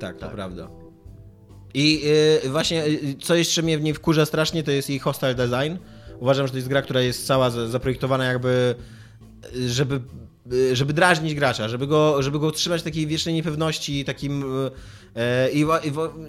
Speaker 3: Tak, to
Speaker 2: Tak.
Speaker 3: prawda. I y, właśnie, y, co jeszcze mnie w niej wkurza strasznie, to jest jej hostile design. Uważam, że to jest gra, która jest cała za- zaprojektowana jakby, y, żeby, żeby drażnić gracza, żeby go, żeby go trzymać w takiej wiecznej niepewności, takim... y, y, I,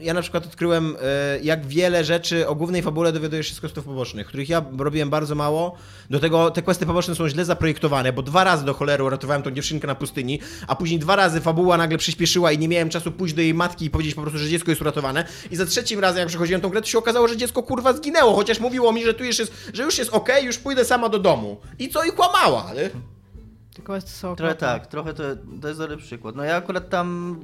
Speaker 3: ja na przykład odkryłem, y, jak wiele rzeczy o głównej fabule dowiadujesz się z questów pobocznych, których ja robiłem bardzo mało. Do tego te questy poboczne są źle zaprojektowane, bo dwa razy do cholery uratowałem tą dziewczynkę na pustyni, a później dwa razy fabuła nagle przyspieszyła i nie miałem czasu pójść do jej matki i powiedzieć po prostu, że dziecko jest uratowane. I za trzecim razem, jak przechodziłem tą grę, to się okazało, że dziecko kurwa zginęło, chociaż mówiło mi, że tu już jest, że już jest okej, już pójdę sama do domu. I co? I kłamała, ale...
Speaker 4: Tylko jest to
Speaker 2: Trochę
Speaker 4: okropne.
Speaker 2: tak, trochę to, to jest dobry przykład. No ja akurat tam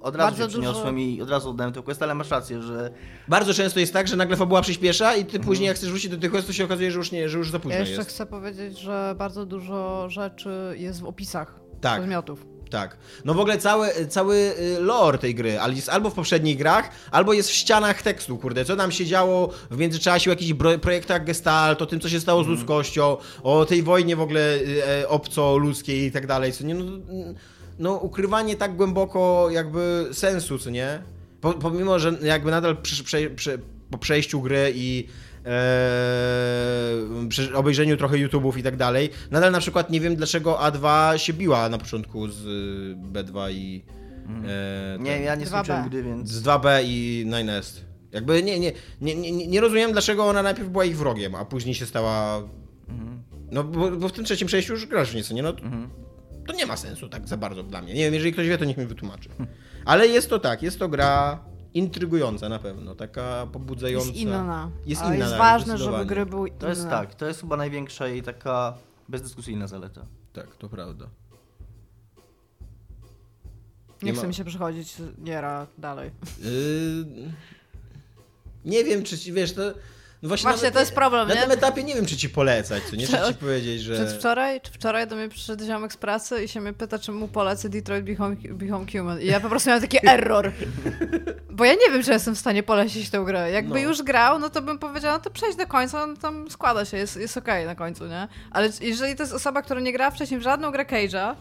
Speaker 2: od razu
Speaker 4: Bardzo
Speaker 2: się przyniosłem
Speaker 4: dużo-
Speaker 2: i od razu oddałem tę quest, ale masz rację, że
Speaker 3: Bardzo często jest tak, że nagle fabuła przyspiesza i ty później jak chcesz wrócić do tych questów, się okazuje, że już, nie, że już za późno
Speaker 4: Ja jeszcze
Speaker 3: jest.
Speaker 4: chcę powiedzieć, że bardzo dużo rzeczy jest w opisach
Speaker 3: Tak.
Speaker 4: przedmiotów.
Speaker 3: Tak. No w ogóle cały, cały y, lore tej gry, ale jest albo w poprzednich grach, albo jest w ścianach tekstu, kurde. Co tam się działo w międzyczasie o jakichś projektach Gestalt, o tym, co się stało z ludzkością, o tej wojnie w ogóle y, e, obco-ludzkiej i tak dalej. Co nie, no, no, ukrywanie tak głęboko jakby sensu, co nie? Po, pomimo, że jakby nadal przy, przy, przy, po przejściu gry i e, przy obejrzeniu trochę YouTube'ów i tak dalej, nadal na przykład nie wiem dlaczego A2 się biła na początku z B2 i e,
Speaker 2: Nie,
Speaker 3: ten-
Speaker 2: ja nie
Speaker 4: 2B.
Speaker 2: skończyłem gry, więc...
Speaker 3: z 2B i 9S. Jakby nie, nie, nie, nie, nie rozumiem, dlaczego ona najpierw była ich wrogiem, a później się stała. No, bo, bo w tym trzecim przejściu już grasz w nieco, nie? No, to nie ma sensu tak za bardzo dla mnie. Nie wiem, jeżeli ktoś wie, to niech mi wytłumaczy. Ale jest to tak, jest to gra intrygująca na pewno, taka pobudzająca.
Speaker 4: Jest inna.
Speaker 3: Jest
Speaker 4: Ale
Speaker 3: inna,
Speaker 4: jest ważne, żeby gry były inne.
Speaker 2: To jest tak, to jest chyba największa i taka bezdyskusyjna zaleta.
Speaker 3: Tak, to prawda.
Speaker 4: Nie
Speaker 3: Nie
Speaker 4: chce
Speaker 3: ma-
Speaker 4: mi się przechodzić Niera dalej.
Speaker 3: Yy... Nie wiem, czy ci wiesz, to. No właśnie
Speaker 4: Właśnie,
Speaker 3: nawet
Speaker 4: to jest problem,
Speaker 3: Na
Speaker 4: nie?
Speaker 3: tym etapie nie wiem, czy ci polecać, co nie?
Speaker 4: Prze-
Speaker 3: ci powiedzieć, że.
Speaker 4: Przedwczoraj, czy wczoraj do mnie przyszedł ziomek z pracy i się mnie pyta, czy mu polecę Detroit Become, Become Human. I ja po prostu miałam taki error. Bo ja nie wiem, czy jestem w stanie polecić tę grę. Jakby
Speaker 2: No.
Speaker 4: już grał, no to bym powiedziała, no to przejdź do końca, on tam składa się, jest, jest okej na końcu, nie? Ale jeżeli to jest osoba, która nie grała wcześniej w żadną grę Cage'a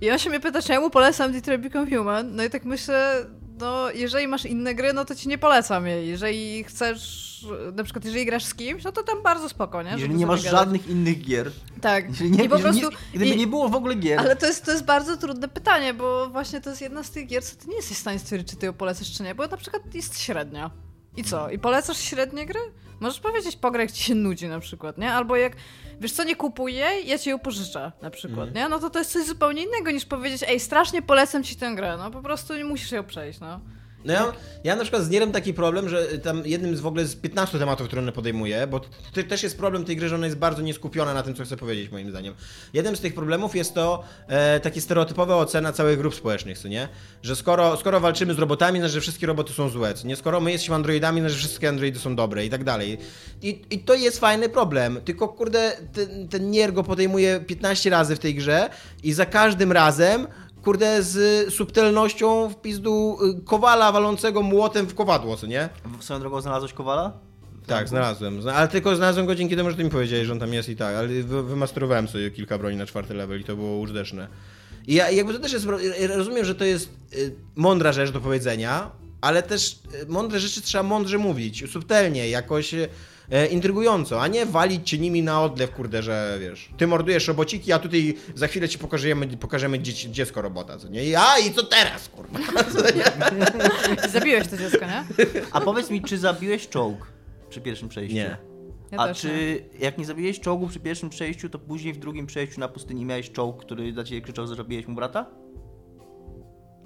Speaker 4: i on się mnie pyta, czy ja mu polecam Detroit Become Human, no i tak myślę, no jeżeli masz inne gry, no to ci nie polecam jej. Jeżeli chcesz, na przykład jeżeli grasz z kimś, no to tam bardzo spoko, nie?
Speaker 2: Jeżeli nie masz
Speaker 4: gadać.
Speaker 2: żadnych innych gier,
Speaker 4: Tak.
Speaker 2: jeżeli nie,
Speaker 4: I po prostu.
Speaker 2: nie, gdyby
Speaker 4: i,
Speaker 2: nie było w ogóle gier,
Speaker 4: Ale to jest, to jest bardzo trudne pytanie, bo właśnie to jest jedna z tych gier, co ty nie jesteś w stanie stwierdzić, czy ty ją polecasz, czy nie, bo na przykład jest średnia. I co? I polecasz średnie gry? Możesz powiedzieć pograj, jak ci się nudzi na przykład, nie? Albo jak, wiesz co, nie kupuj jej, ja ci ją pożyczę na przykład, nie? No to to jest coś zupełnie innego niż powiedzieć, ej, strasznie polecam ci tę grę, no po prostu nie musisz ją przejść, no.
Speaker 3: No ja, ja na przykład z Nierem taki problem, że tam jednym z w ogóle z 15 tematów, które one podejmuje, bo to też jest problem tej gry, że ona jest bardzo nieskupiona na tym, co chce powiedzieć, moim zdaniem. Jednym z tych problemów jest to e, takie stereotypowa ocena całych grup społecznych, co nie? Że skoro, skoro walczymy z robotami, znaczy, że wszystkie roboty są złe, co nie? Skoro my jesteśmy androidami, znaczy, że wszystkie androidy są dobre i tak dalej. I, I to jest fajny problem, tylko kurde, ten, ten Nier go podejmuje 15 razy w tej grze i za każdym razem kurde, z subtelnością w pizdu y, kowala walącego młotem w kowadło, co nie?
Speaker 2: w swoją drogą znalazłeś Kowala?
Speaker 3: Tak, znalazłem. Zna- Ale tylko znalazłem go dzięki temu, że ty mi powiedziałeś, że on tam jest i tak. Ale wy, wymasterowałem sobie kilka broni na czwarty level i to było użyteczne. I ja, jakby to też jest... Rozumiem, że to jest y, mądra rzecz do powiedzenia, ale też y, mądre rzeczy trzeba mądrze mówić, subtelnie, jakoś e, intrygująco, a nie walić cię nimi na odlew, kurde, że wiesz, ty mordujesz robociki, a tutaj za chwilę ci pokażemy, pokażemy dzieci, dziecko robota, co nie? I, a i co teraz, kurwa? Co nie?
Speaker 4: Zabiłeś to dziecko, nie?
Speaker 2: A powiedz mi, czy zabiłeś czołg przy pierwszym przejściu?
Speaker 3: Nie.
Speaker 4: Ja
Speaker 2: A czy
Speaker 4: nie.
Speaker 2: jak nie zabiłeś czołgu przy pierwszym przejściu, to później w drugim przejściu na pustyni miałeś czołg, który dla ciebie krzyczał, że zabiłeś mu brata?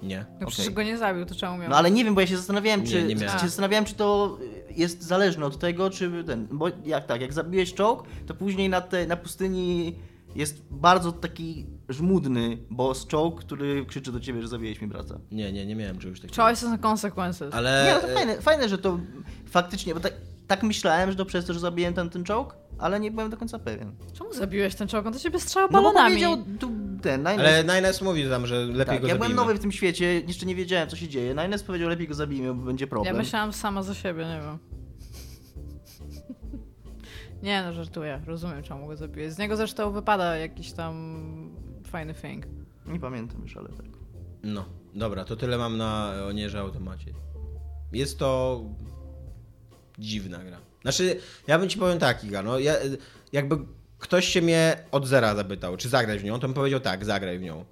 Speaker 3: Nie.
Speaker 4: No przecież
Speaker 2: okej.
Speaker 4: go nie zabił, to czemu miał?
Speaker 2: No ale nie wiem, bo ja się zastanawiałem,
Speaker 3: Nie,
Speaker 2: czy,
Speaker 3: nie miałem.
Speaker 2: się zastanawiałem, czy to jest zależne od tego, czy ten. Bo jak tak, jak zabiłeś czołg, to później na, te, na pustyni jest bardzo taki żmudny boss czołg, który krzyczy do ciebie, że zabiłeś mi brata.
Speaker 3: Nie, nie, nie miałem czegoś takiego.
Speaker 4: Choices and consequences.
Speaker 3: Ale...
Speaker 2: Nie, no to fajne, fajne, że to faktycznie, bo tak, tak myślałem, że to przez to, że zabiłem ten, ten czołg, ale nie byłem do końca pewien.
Speaker 4: Czemu zabiłeś ten czołg? On do ciebie strzelał
Speaker 2: No bo
Speaker 4: balonami.
Speaker 2: powiedział tu ten, Nines,
Speaker 3: Ale Nines mówi tam, że lepiej
Speaker 2: tak,
Speaker 3: go
Speaker 2: ja
Speaker 3: zabijmy.
Speaker 2: byłem nowy w tym świecie, jeszcze nie wiedziałem co się dzieje. Nines powiedział, lepiej go zabijmy, bo będzie
Speaker 4: Ja
Speaker 2: problem.
Speaker 4: myślałam sama za siebie, nie wiem. Nie no, żartuję. Rozumiem, czemu go zabiłeś. Z niego zresztą wypada jakiś tam fajny thing.
Speaker 2: Nie pamiętam już, ale tak.
Speaker 3: No, dobra, to tyle mam na Onierze Automacie. Jest to dziwna gra. Znaczy, ja bym ci powiem tak, Iga, no ja, jakby ktoś się mnie od zera zapytał, czy zagrać w nią, to bym powiedział tak, zagraj w nią.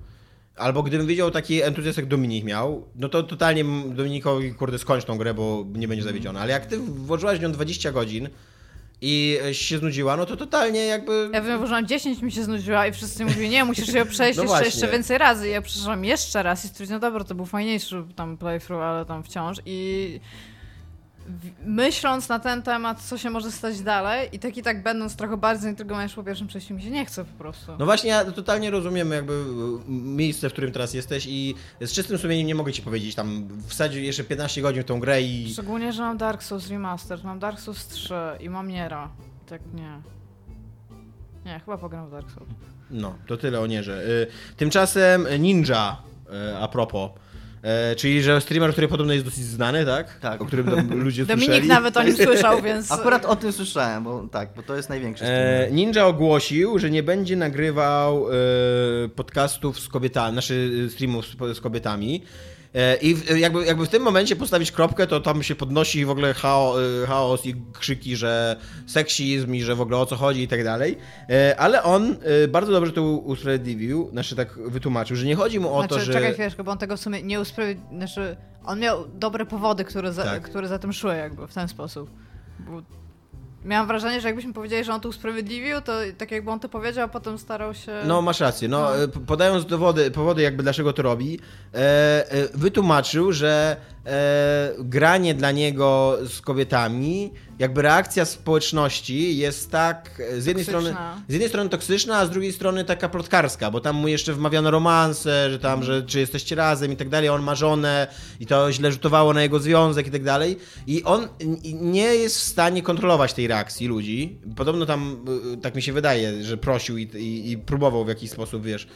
Speaker 3: Albo gdybym widział taki entuzjazm, jak Dominik miał, no to totalnie Dominikowi, kurde, skończ tą grę, bo nie będzie zawiedziony. Ale jak ty włożyłaś w nią 20 godzin i się znudziła, no to totalnie jakby...
Speaker 4: Ja wiem, włożyłam 10, mi się znudziła i wszyscy mówili, nie, musisz ją przejść
Speaker 3: No
Speaker 4: jeszcze, jeszcze więcej razy. I ja przeszłam jeszcze raz i stwierdziłam, no dobra, to był fajniejszy tam playthrough, ale tam wciąż. I myśląc na ten temat, co się może stać dalej i tak i tak będąc trochę bardziej zaintrygowany po pierwszym przejściu, mi się nie chce po prostu.
Speaker 3: No właśnie, ja totalnie rozumiem jakby y, miejsce, w którym teraz jesteś i z czystym sumieniem nie mogę ci powiedzieć, tam wsadził jeszcze 15 godzin w tą grę i...
Speaker 4: Szczególnie, że mam Dark Souls Remastered, mam Dark Souls 3 i mam Niera. Tak nie. Nie, chyba pogram w Dark Souls.
Speaker 3: No, to tyle o Nierze. Y, Tymczasem Ninja, y, a propos, E, czyli, że streamer, który podobno jest dosyć znany, tak?
Speaker 2: Tak.
Speaker 3: O którym ludzie
Speaker 4: Dominik
Speaker 3: słyszeli.
Speaker 4: nawet o nim słyszał, więc...
Speaker 2: Akurat o tym słyszałem, bo tak, bo to jest największy streamer.
Speaker 3: E, Ninja ogłosił, że nie będzie nagrywał e, podcastów z kobietami, znaczy streamów z, z kobietami. E, I jakby, jakby w tym momencie postawić kropkę, to tam się podnosi w ogóle chaos, chaos i krzyki, że seksizm i że w ogóle o co chodzi i tak dalej. E, Ale on e, bardzo dobrze to usprawiedliwił, znaczy tak wytłumaczył, że nie chodzi mu o
Speaker 4: Znaczy,
Speaker 3: to, że...
Speaker 4: czekaj chwileczkę, bo on tego w sumie nie usprawiedliwił, znaczy on miał dobre powody, które za,
Speaker 3: Tak.
Speaker 4: które za tym szły jakby w ten sposób. Bo miałam wrażenie, że jakbyśmy powiedzieli, że on to usprawiedliwił, to tak jakby on to powiedział, a potem starał się...
Speaker 3: No, masz rację. No,
Speaker 4: No.
Speaker 3: e, podając dowody, powody jakby dlaczego to robi, e, e, wytłumaczył, że e, granie dla niego z kobietami, jakby reakcja społeczności jest tak e, z jednej
Speaker 4: Toksyczna.
Speaker 3: strony z jednej strony toksyczna, a z drugiej strony taka plotkarska, bo tam mu jeszcze wmawiano romanse, że tam, że czy jesteście razem i tak dalej, on ma żonę i to źle rzutowało na jego związek i tak dalej. I on nie jest w stanie kontrolować tej reakcji ludzi. Podobno tam, y, tak mi się wydaje, że prosił i, i, i próbował w jakiś sposób, wiesz,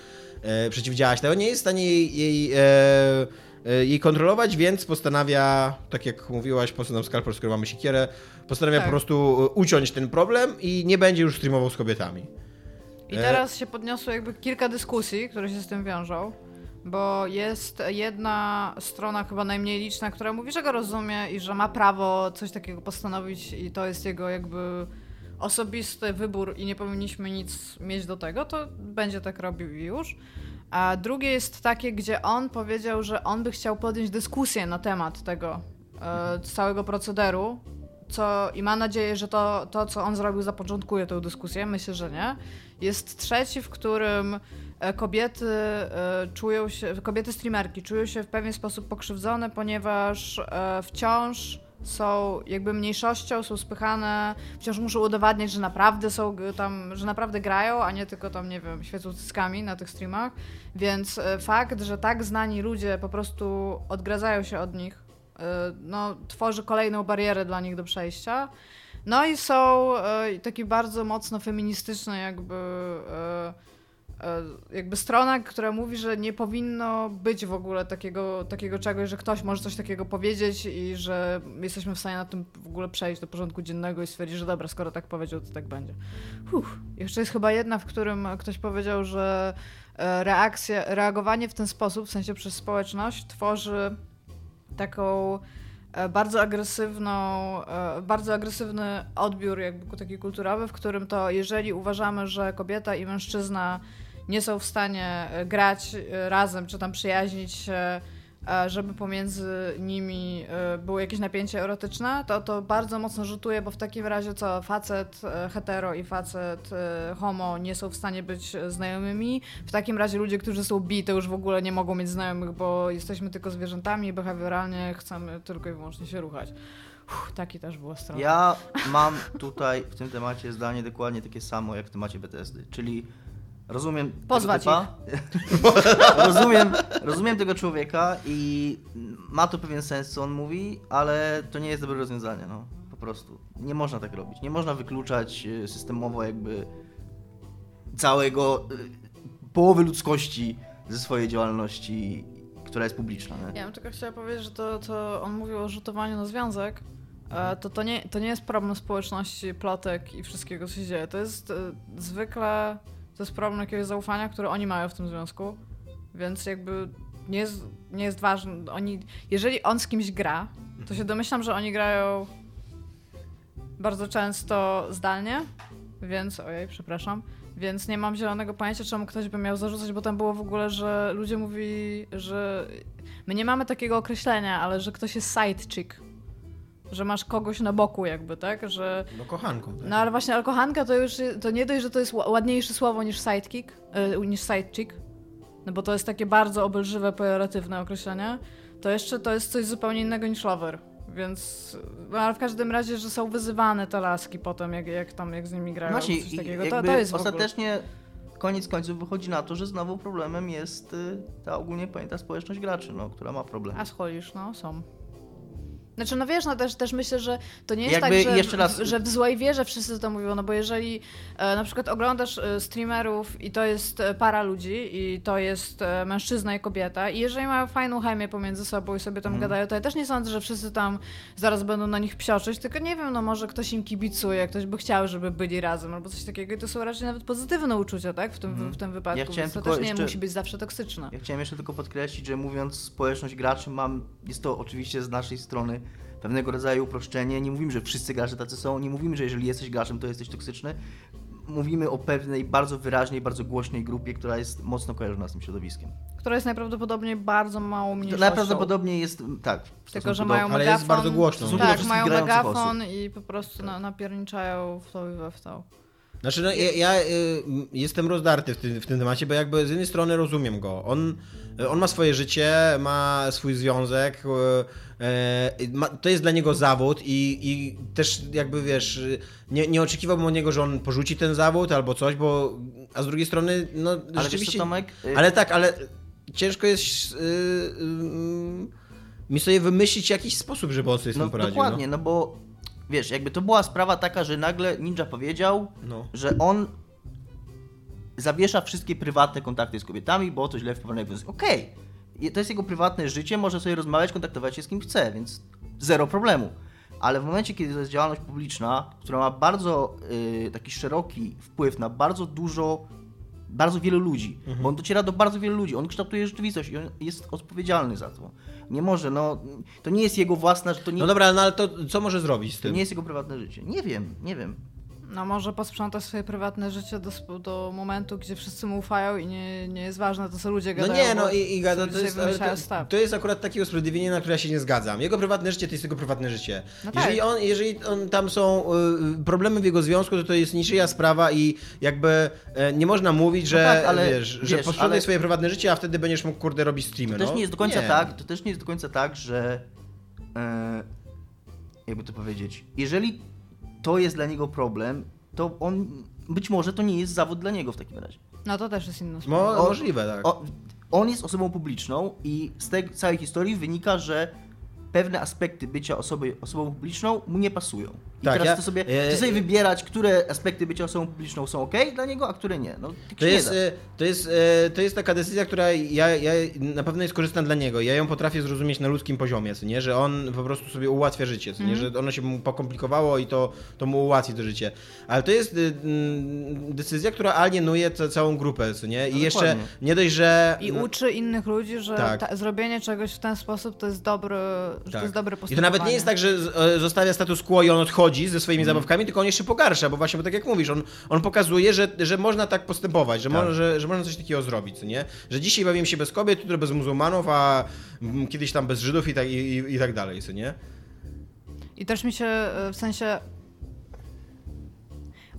Speaker 3: e, przeciwdziałać tego. Nie jest w stanie jej, jej, e, jej kontrolować, więc postanawia, tak jak mówiłaś, po co nam skalpel, skoro mamy siekierę, postanawia
Speaker 4: Tak.
Speaker 3: po prostu e, uciąć ten problem i nie będzie już streamował z kobietami.
Speaker 4: I
Speaker 3: E.
Speaker 4: teraz się podniosło jakby kilka dyskusji, które się z tym wiążą, bo jest jedna strona, chyba najmniej liczna, która mówi, że go rozumie i że ma prawo coś takiego postanowić i to jest jego jakby osobisty wybór i nie powinniśmy nic mieć do tego, to będzie tak robił już. A drugie jest takie, gdzie on powiedział, że on by chciał podjąć dyskusję na temat tego e, całego procederu, co i ma nadzieję, że to, to, co on zrobił, zapoczątkuje tę dyskusję. Myślę, że nie. Jest trzeci, w którym e, kobiety e, czują się, kobiety streamerki czują się w pewien sposób pokrzywdzone, ponieważ e, wciąż są jakby mniejszością, są spychane, wciąż muszą udowadniać, że naprawdę są g- tam, że naprawdę grają, a nie tylko tam, nie wiem, świecą cyckami na tych streamach. Więc e, fakt, że tak znani ludzie po prostu odgradzają się od nich, e, no, tworzy kolejną barierę dla nich do przejścia. No i są taki bardzo mocno feministyczne jakby jakby strona, która mówi, że nie powinno być w ogóle takiego, takiego czegoś, że ktoś może coś takiego powiedzieć i że jesteśmy w stanie na tym w ogóle przejść do porządku dziennego i stwierdzić, że dobra, skoro tak powiedział, to tak będzie. Uff. Jeszcze jest chyba jedna, w którym ktoś powiedział, że e, reakcja, reagowanie w ten sposób, w sensie przez społeczność, tworzy taką e, bardzo agresywną, e, bardzo agresywny odbiór jakby taki kulturowy, w którym to jeżeli uważamy, że kobieta i mężczyzna nie są w stanie e, grać e, razem, czy tam przyjaźnić się, e, żeby pomiędzy nimi było jakieś napięcie erotyczne, to to bardzo mocno rzutuje, bo w takim razie co facet hetero i facet homo nie są w stanie być znajomymi. W takim razie ludzie, którzy są bi, to już w ogóle nie mogą mieć znajomych, bo jesteśmy tylko zwierzętami i behawioralnie chcemy tylko i wyłącznie się ruchać. Uff, taki też była strona.
Speaker 2: Ja mam tutaj w tym temacie zdanie dokładnie takie samo jak w temacie BTSD, czyli rozumiem tego
Speaker 4: Pozwać
Speaker 2: typa, rozumiem, rozumiem tego człowieka i ma to pewien sens, co on mówi, ale to nie jest dobre rozwiązanie, no. Po prostu. Nie można tak robić. Nie można wykluczać y, systemowo jakby całego, y, połowy ludzkości ze swojej działalności, która jest publiczna. Nie?
Speaker 4: Ja bym tylko chciała powiedzieć, że to, to on mówił o rzutowaniu na związek, e, to, to, nie, to nie jest problem społeczności, plotek i wszystkiego, co się dzieje. To jest e, zwykle, to jest problem jakiegoś zaufania, które oni mają w tym związku, więc jakby nie jest, nie jest ważne. Oni, jeżeli on z kimś gra, to się domyślam, że oni grają bardzo często zdalnie, więc, ojej, przepraszam, więc nie mam zielonego pojęcia, czemu ktoś by miał zarzucać, bo tam było w ogóle, że ludzie mówili, że my nie mamy takiego określenia, ale że ktoś jest side chick, że masz kogoś na boku jakby, tak, że
Speaker 3: No kochanką. Tak?
Speaker 4: no ale właśnie ale kochanka to już, to nie dość, że to jest ła- ładniejsze słowo niż sidekick, y, niż sidechick, no bo to jest takie bardzo obelżywe, pejoratywne określenie, to jeszcze to jest coś zupełnie innego niż lover. Więc, no ale w każdym razie, że są wyzywane te laski potem, jak, jak tam, jak z nimi grają,
Speaker 2: Właśnie,
Speaker 4: coś
Speaker 2: i-
Speaker 4: takiego. To, to jest
Speaker 2: ostatecznie koniec końców wychodzi na to, że znowu problemem jest y, ta ogólnie pojęta społeczność graczy, no, która ma problem.
Speaker 4: A scholisz, no, są. Znaczy, no wiesz, no też, też myślę, że to nie jest
Speaker 2: Jakby
Speaker 4: tak, że,
Speaker 2: jeszcze raz-
Speaker 4: w, że w złej wierze wszyscy to mówią, no bo jeżeli e, na przykład oglądasz e, streamerów i to jest e, para ludzi i to jest e, mężczyzna i kobieta i jeżeli mają fajną chemię pomiędzy sobą i sobie tam
Speaker 2: Mhm.
Speaker 4: gadają, to ja też nie sądzę, że wszyscy tam zaraz będą na nich psioczyć, tylko nie wiem, no może ktoś im kibicuje, ktoś by chciał, żeby byli razem albo coś takiego i to są raczej nawet pozytywne uczucia, tak, w tym, w tym wypadku,
Speaker 2: chciałem
Speaker 4: więc to też nie
Speaker 2: jeszcze-
Speaker 4: musi być zawsze toksyczne.
Speaker 2: Ja chciałem jeszcze tylko podkreślić, że mówiąc społeczność graczy, mam, jest to oczywiście z naszej strony pewnego rodzaju uproszczenie. Nie mówimy, że wszyscy gracze tacy są, nie mówimy, że jeżeli jesteś graczem, to jesteś toksyczny. Mówimy o pewnej bardzo wyraźnej, bardzo głośnej grupie, która jest mocno kojarzona z tym środowiskiem.
Speaker 4: Która jest najprawdopodobniej bardzo mało
Speaker 2: To
Speaker 4: mniejszością.
Speaker 2: najprawdopodobniej jest, tak. w
Speaker 4: Tylko, że
Speaker 2: do-
Speaker 4: mają
Speaker 3: ale
Speaker 4: megafon.
Speaker 3: jest bardzo głośno.
Speaker 2: Do
Speaker 4: Tak, mają megafon
Speaker 2: osób.
Speaker 4: i po prostu na, napierniczają w to i we w to.
Speaker 3: Znaczy, no, ja, ja y, jestem rozdarty w tym, w tym temacie, bo jakby z jednej strony rozumiem go. On, on ma swoje życie, ma swój związek, y, y, ma, to jest dla niego zawód i, i też jakby wiesz, nie, nie oczekiwałbym od niego, że on porzuci ten zawód albo coś, bo a z drugiej strony, no
Speaker 2: Ale wiesz
Speaker 3: rzeczywiście...
Speaker 2: co, Tomek? Y,
Speaker 3: Ale tak, ale ciężko jest y, y, mi sobie wymyślić jakiś sposób, żeby on sobie z tym
Speaker 2: No
Speaker 3: poradził.
Speaker 2: dokładnie, no bo wiesz, jakby to była sprawa taka, że nagle Ninja powiedział,
Speaker 3: No.
Speaker 2: że on zawiesza wszystkie prywatne kontakty z kobietami, bo to źle wpływa na związek. Okej, Je- to jest jego prywatne życie, może sobie rozmawiać, kontaktować się z kim chce, więc zero problemu. Ale w momencie, kiedy to jest działalność publiczna, która ma bardzo y, taki szeroki wpływ na bardzo dużo, bardzo wielu ludzi,
Speaker 3: Mhm.
Speaker 2: bo on dociera do bardzo wielu ludzi, on kształtuje rzeczywistość i on jest odpowiedzialny za to. Nie może, no, to nie jest jego własna, to nie,
Speaker 3: No dobra, no ale to co może zrobić z
Speaker 2: to
Speaker 3: tym?
Speaker 2: nie jest jego prywatne życie. Nie wiem, nie wiem.
Speaker 4: No może posprzątać swoje prywatne życie do, do momentu, gdzie wszyscy mu ufają i nie, nie jest ważne to, co ludzie
Speaker 3: No
Speaker 4: gadają.
Speaker 3: nie, no i, i gada, to, jest, to, to jest akurat takie usprawiedliwienie, na które ja się nie zgadzam. Jego prywatne życie to jest jego prywatne życie.
Speaker 4: No
Speaker 3: jeżeli,
Speaker 4: tak.
Speaker 3: on, jeżeli on, tam są y, problemy w jego związku, to to jest niczyja sprawa i jakby e, nie można mówić, że,
Speaker 2: tak, ale
Speaker 3: wiesz, że
Speaker 2: wiesz,
Speaker 3: posprzątaj
Speaker 2: ale-
Speaker 3: swoje prywatne życie, a wtedy będziesz mógł kurde robić streamy.
Speaker 2: To też
Speaker 3: no.
Speaker 2: nie jest do końca
Speaker 3: Nie.
Speaker 2: tak, to też nie jest do końca tak, że e, jakby to powiedzieć, jeżeli to jest dla niego problem, to on być może to nie jest zawód dla niego w takim razie.
Speaker 4: No to też jest inna sprawa.
Speaker 3: Mo, możliwe, tak.
Speaker 2: O, on jest osobą publiczną i z tej całej historii wynika, że pewne aspekty bycia osoby, osobą publiczną mu nie pasują. I
Speaker 3: Tak,
Speaker 2: teraz
Speaker 3: ja-
Speaker 2: to sobie,
Speaker 3: e-
Speaker 2: sobie wybierać, które aspekty bycia osobą publiczną są ok dla niego, a które nie. No, tak
Speaker 3: To
Speaker 2: się nie
Speaker 3: jest,
Speaker 2: da.
Speaker 3: e, to, jest, e, to jest taka decyzja, która ja, ja na pewno jest korzystna dla niego. Ja ją potrafię zrozumieć na ludzkim poziomie, co nie? że on po prostu sobie ułatwia życie, co nie? że ono się mu pokomplikowało i to, to mu ułatwi to życie. Ale to jest y, mm, decyzja, która alienuje ca- całą grupę, co nie? I
Speaker 2: No
Speaker 3: jeszcze
Speaker 2: dokładnie.
Speaker 3: nie dość, że...
Speaker 4: I
Speaker 3: no,
Speaker 4: uczy innych ludzi, że
Speaker 3: Tak.
Speaker 4: ta, zrobienie czegoś w ten sposób to jest dobry, że to jest dobre
Speaker 3: I to
Speaker 4: postępowanie.
Speaker 3: nawet nie jest tak, że e, zostawia status quo i on odchodzi ze swoimi
Speaker 2: Mhm.
Speaker 3: zabawkami, tylko on jeszcze pogarsza, bo właśnie, bo tak jak mówisz, on, on pokazuje, że, że można tak postępować, że,
Speaker 2: Tak.
Speaker 3: mo, że, że można coś takiego zrobić, nie? Że dzisiaj bawimy się bez kobiet, jutro bez muzułmanów, a mm, kiedyś tam bez Żydów i tak, i, i, i tak dalej, co nie?
Speaker 4: I też mi się e, w sensie.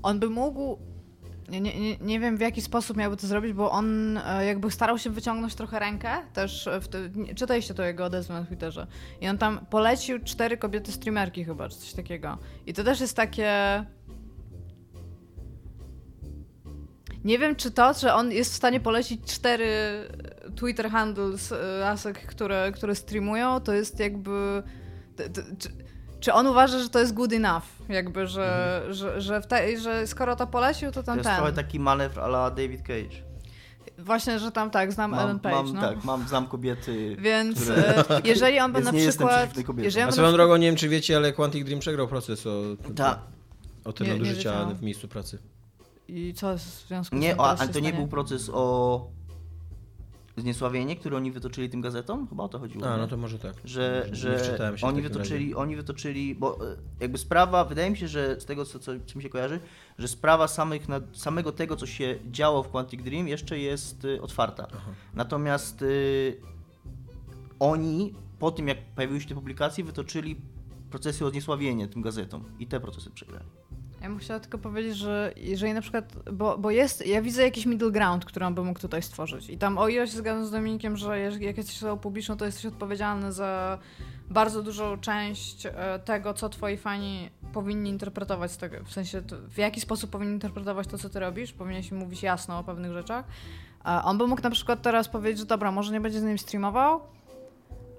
Speaker 4: On by mógł. Nie, nie, nie- wiem w jaki sposób miałby to zrobić, bo on e, jakby starał się wyciągnąć trochę rękę. Też e, w te, czytajcie to jego odezwę na Twitterze. I on tam polecił cztery kobiety streamerki chyba, czy coś takiego. I to też jest takie. Nie wiem, czy to, że on jest w stanie polecić cztery Twitter handles e, lasek, które, które streamują, to jest jakby. t- t- Czy, czy on uważa, że to jest good enough? Jakby, że, że, że, w te, że skoro to polecił, to
Speaker 2: To
Speaker 4: tam
Speaker 2: jest
Speaker 4: ten.
Speaker 2: trochę taki manewr ala David Cage.
Speaker 4: Właśnie, że tam tak, znam Ellen
Speaker 2: Mam,
Speaker 4: Page.
Speaker 2: mam,
Speaker 4: no.
Speaker 2: tak, mam, znam kobiety,
Speaker 4: Więc
Speaker 2: które...
Speaker 4: e, jeżeli on by na
Speaker 2: nie
Speaker 4: przykład. Jeżeli
Speaker 3: A
Speaker 4: on by na
Speaker 3: swoją
Speaker 4: przykład,
Speaker 3: drogą, nie wiem czy wiecie, ale Quantic Dream przegrał proces o,
Speaker 2: Ta,
Speaker 3: o ten
Speaker 4: Nie- nie
Speaker 3: nadużycia w miejscu pracy.
Speaker 4: I co jest w związku z
Speaker 2: nie,
Speaker 4: tym? teraz
Speaker 2: ale to nie był proces o zniesławienie, który oni wytoczyli tym gazetom? Chyba o to chodziło.
Speaker 3: A, no to może tak.
Speaker 2: że, że oni, wytoczyli, oni wytoczyli, bo e, jakby sprawa, wydaje mi się, że z tego, co, co, co mi się kojarzy, że sprawa samych, samego tego, co się działo w Quantic Dream jeszcze jest y, otwarta. Natomiast y, oni, po tym jak pojawiły się te publikacje, wytoczyli procesy o zniesławienie tym gazetom i te procesy przegrali.
Speaker 4: Ja bym chciała tylko powiedzieć, że jeżeli na przykład, bo, bo jest, ja widzę jakiś middle ground, który on by mógł tutaj stworzyć. I tam o ile się zgadzam z Dominikiem, że jak jesteś osobą publiczną, to jesteś odpowiedzialny za bardzo dużą część e, tego, co twoi fani powinni interpretować z tego. W sensie, w jaki sposób powinni interpretować to, co ty robisz. Powinieneś mówić jasno o pewnych rzeczach. On by mógł na przykład teraz powiedzieć, że dobra, może nie będzie z nim streamował,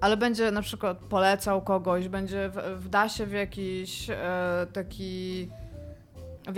Speaker 4: ale będzie na przykład polecał kogoś, będzie w, wda się w jakiś e, taki.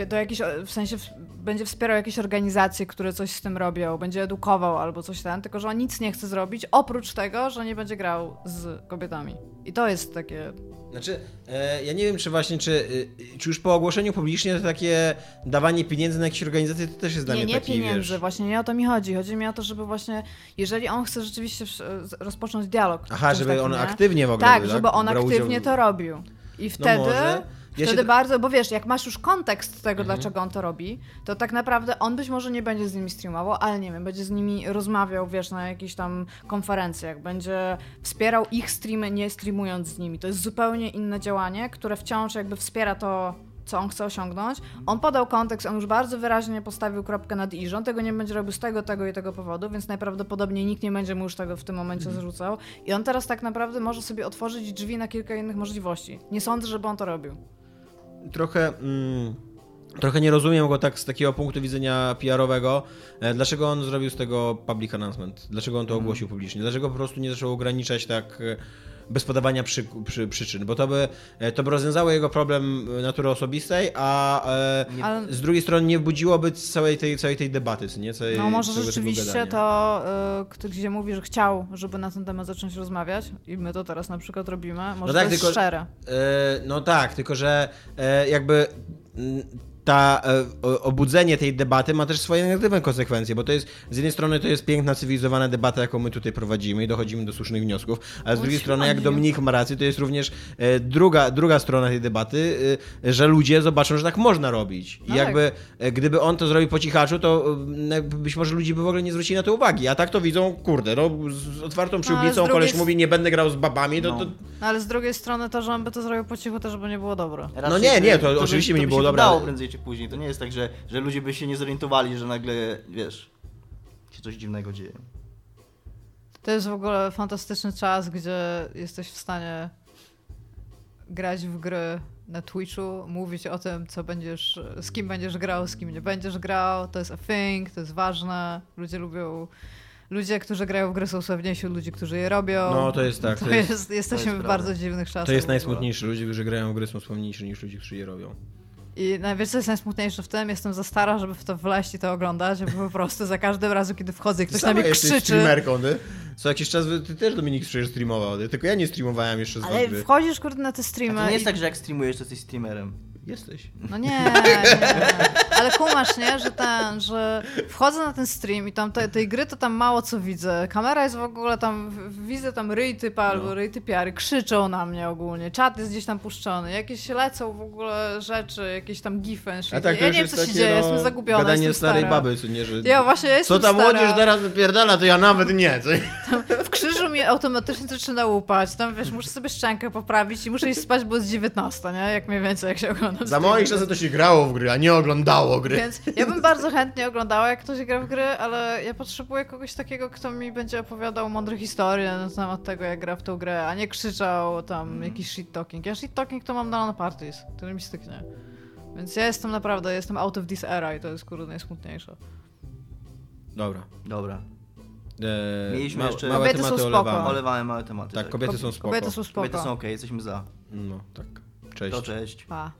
Speaker 4: Do jakiś, w sensie w, będzie wspierał jakieś organizacje, które coś z tym robią, będzie edukował albo coś tam, tylko że on nic nie chce zrobić, oprócz tego, że nie będzie grał z kobietami. I to jest takie.
Speaker 3: Znaczy, e, ja nie wiem, czy właśnie, czy, y, czy już po ogłoszeniu publicznie to takie dawanie pieniędzy na jakieś organizacje to też jest dla
Speaker 4: Nie,
Speaker 3: mnie
Speaker 4: nie
Speaker 3: taki,
Speaker 4: pieniędzy,
Speaker 3: wiesz...
Speaker 4: właśnie nie o to mi chodzi. Chodzi mi o to, żeby właśnie, jeżeli on chce rzeczywiście z- rozpocząć dialog.
Speaker 3: Aha, żeby
Speaker 4: takim,
Speaker 3: on
Speaker 4: nie?
Speaker 3: aktywnie w ogóle
Speaker 4: Tak,
Speaker 3: był,
Speaker 4: żeby on aktywnie
Speaker 3: w-
Speaker 4: to robił. I wtedy,
Speaker 3: może. Ja
Speaker 4: wtedy
Speaker 3: się-
Speaker 4: bardzo, bo wiesz, jak masz już kontekst tego,
Speaker 3: Mhm.
Speaker 4: dlaczego on to robi, to tak naprawdę on być może nie będzie z nimi streamował, ale nie wiem, będzie z nimi rozmawiał, wiesz, na jakichś tam konferencjach, będzie wspierał ich streamy, nie streamując z nimi. To jest zupełnie inne działanie, które wciąż jakby wspiera to, co on chce osiągnąć. On podał kontekst, on już bardzo wyraźnie postawił kropkę nad i, że on tego nie będzie robił z tego, tego i tego powodu, więc najprawdopodobniej nikt nie będzie mu już tego w tym momencie
Speaker 3: Mhm.
Speaker 4: zarzucał. I on teraz tak naprawdę może sobie otworzyć drzwi na kilka innych możliwości. Nie sądzę, żeby on to robił.
Speaker 3: Trochę. Mm, trochę nie rozumiem go tak z takiego punktu widzenia PR-owego. E, Dlaczego on zrobił z tego public announcement? Dlaczego on to
Speaker 2: Mhm.
Speaker 3: ogłosił publicznie? Dlaczego po prostu nie zaczął ograniczać tak e, bez podawania przy, przy, przyczyn? Bo to by, e, to by rozwiązało jego problem natury osobistej, a e,
Speaker 4: Ale
Speaker 3: z drugiej strony nie budziłoby całej tej, całej tej debaty, nie? Całej,
Speaker 4: no może rzeczywiście to, y, kto gdzie mówi, że chciał, żeby na ten temat zacząć rozmawiać i my to teraz na przykład robimy, może
Speaker 3: tak,
Speaker 4: to jest
Speaker 3: tylko-
Speaker 4: szczere.
Speaker 3: E, No tak, tylko że e, jakby mm, ta e, obudzenie tej debaty ma też swoje negatywne konsekwencje, bo to jest z jednej strony to jest piękna, cywilizowana debata, jaką my tutaj prowadzimy i dochodzimy do słusznych wniosków, ale z
Speaker 4: O,
Speaker 3: drugiej strony, jak. Dominik ma rację, to jest również e, druga, druga strona tej debaty, e, że ludzie zobaczą, że tak można robić. I
Speaker 4: No
Speaker 3: jakby e, gdyby on to zrobił po cichaczu, to e, być może ludzie by w ogóle nie zwrócili na to uwagi, a tak to widzą, kurde, no z otwartą
Speaker 4: z
Speaker 3: przyłbicą
Speaker 4: drugiej
Speaker 3: koleś mówi, nie będę grał z babami, to,
Speaker 2: No.
Speaker 3: to
Speaker 4: No, ale z drugiej strony to, że on by to zrobił po cichu, też by nie było dobre.
Speaker 2: Raczej
Speaker 3: nie, nie, to
Speaker 2: by-
Speaker 3: oczywiście
Speaker 2: by,
Speaker 3: nie
Speaker 2: to by
Speaker 3: było dobre,
Speaker 2: prędzej czy później. To nie jest tak, że, że ludzie by się nie zorientowali, że nagle, wiesz, się coś dziwnego dzieje.
Speaker 4: To jest w ogóle fantastyczny czas, gdzie jesteś w stanie grać w gry na Twitchu, mówić o tym, co będziesz, z kim będziesz grał, z kim nie będziesz grał. To jest a thing, to jest ważne. Ludzie lubią. Ludzie, którzy grają w gry są sławniejsi od ludzi, którzy je robią.
Speaker 3: No, to jest tak,
Speaker 4: To
Speaker 3: to jest-
Speaker 4: jest, jesteśmy
Speaker 2: to jest
Speaker 4: w
Speaker 2: prawda.
Speaker 4: bardzo dziwnych czasach.
Speaker 3: To jest najsmutniejsze. Ludzie, którzy grają w gry są sławniejsi niż ludzie, którzy je robią.
Speaker 4: I najwiesz, co jest najsmutniejsze w tym? Jestem za stara, żeby w to wleść i to oglądać, bo po prostu za każdym razem, kiedy wchodzę i ktoś na mnie
Speaker 3: jesteś
Speaker 4: krzyczy.
Speaker 3: streamerką, ty? Co jakiś czas ty też Dominik przecież streamował, ty? tylko ja nie streamowałem jeszcze z
Speaker 4: Ale wchodzisz kurde na te
Speaker 2: A
Speaker 4: streamy.
Speaker 2: to nie jest
Speaker 4: i...
Speaker 2: tak, że jak streamujesz, to jesteś streamerem.
Speaker 3: Jesteś.
Speaker 4: No nie, nie. Ale kumasz, nie? Że ten, że wchodzę na ten stream i tam te, tej gry to tam mało co widzę. Kamera jest w ogóle tam, widzę tam ryj typa albo
Speaker 3: No.
Speaker 4: ryj typiary, krzyczą na mnie ogólnie, czat jest gdzieś tam puszczony, jakieś lecą w ogóle rzeczy, jakieś tam gify.
Speaker 3: A tak,
Speaker 4: ja nie wiem
Speaker 3: jest
Speaker 4: co się
Speaker 3: takie,
Speaker 4: dzieje,
Speaker 3: no,
Speaker 4: jestem zagubiona,
Speaker 3: gadanie
Speaker 4: jestem
Speaker 3: starej
Speaker 4: stara.
Speaker 3: baby, co nie, że...
Speaker 4: Ja właśnie ja
Speaker 3: Co
Speaker 4: jestem
Speaker 3: tam
Speaker 4: stara.
Speaker 3: młodzież teraz wypierdala, to ja nawet nie, co?
Speaker 4: W krzyżu mi automatycznie zaczyna łupać, tam wiesz, muszę sobie szczękę poprawić i muszę iść spać, bo jest 19, nie? Jak mniej więcej, jak się
Speaker 3: Za moich czasów to się grało w gry, a nie oglądało gry.
Speaker 4: Więc ja bym bardzo chętnie oglądała, jak ktoś gra w gry, ale ja potrzebuję kogoś takiego, kto mi będzie opowiadał mądre historie na temat tego, jak gra w tą grę, a nie krzyczał tam jakiś shit talking. Ja shit talking to mam na LAN parties, który mi styknie. Więc ja jestem naprawdę, jestem out of this era i to jest kurde najsmutniejsze.
Speaker 3: Dobra.
Speaker 2: Dobra.
Speaker 3: E,
Speaker 2: Mieliśmy jeszcze-
Speaker 3: Małe
Speaker 4: Kobiety są
Speaker 3: tematy
Speaker 4: spoko.
Speaker 3: olewamy.
Speaker 2: Olewałem małe tematy.
Speaker 3: Tak, kobiety są spoko.
Speaker 4: Kobiety są spoko.
Speaker 2: Kobiety są okej, jesteśmy za.
Speaker 3: No, tak. Cześć.
Speaker 2: To cześć.
Speaker 4: Pa.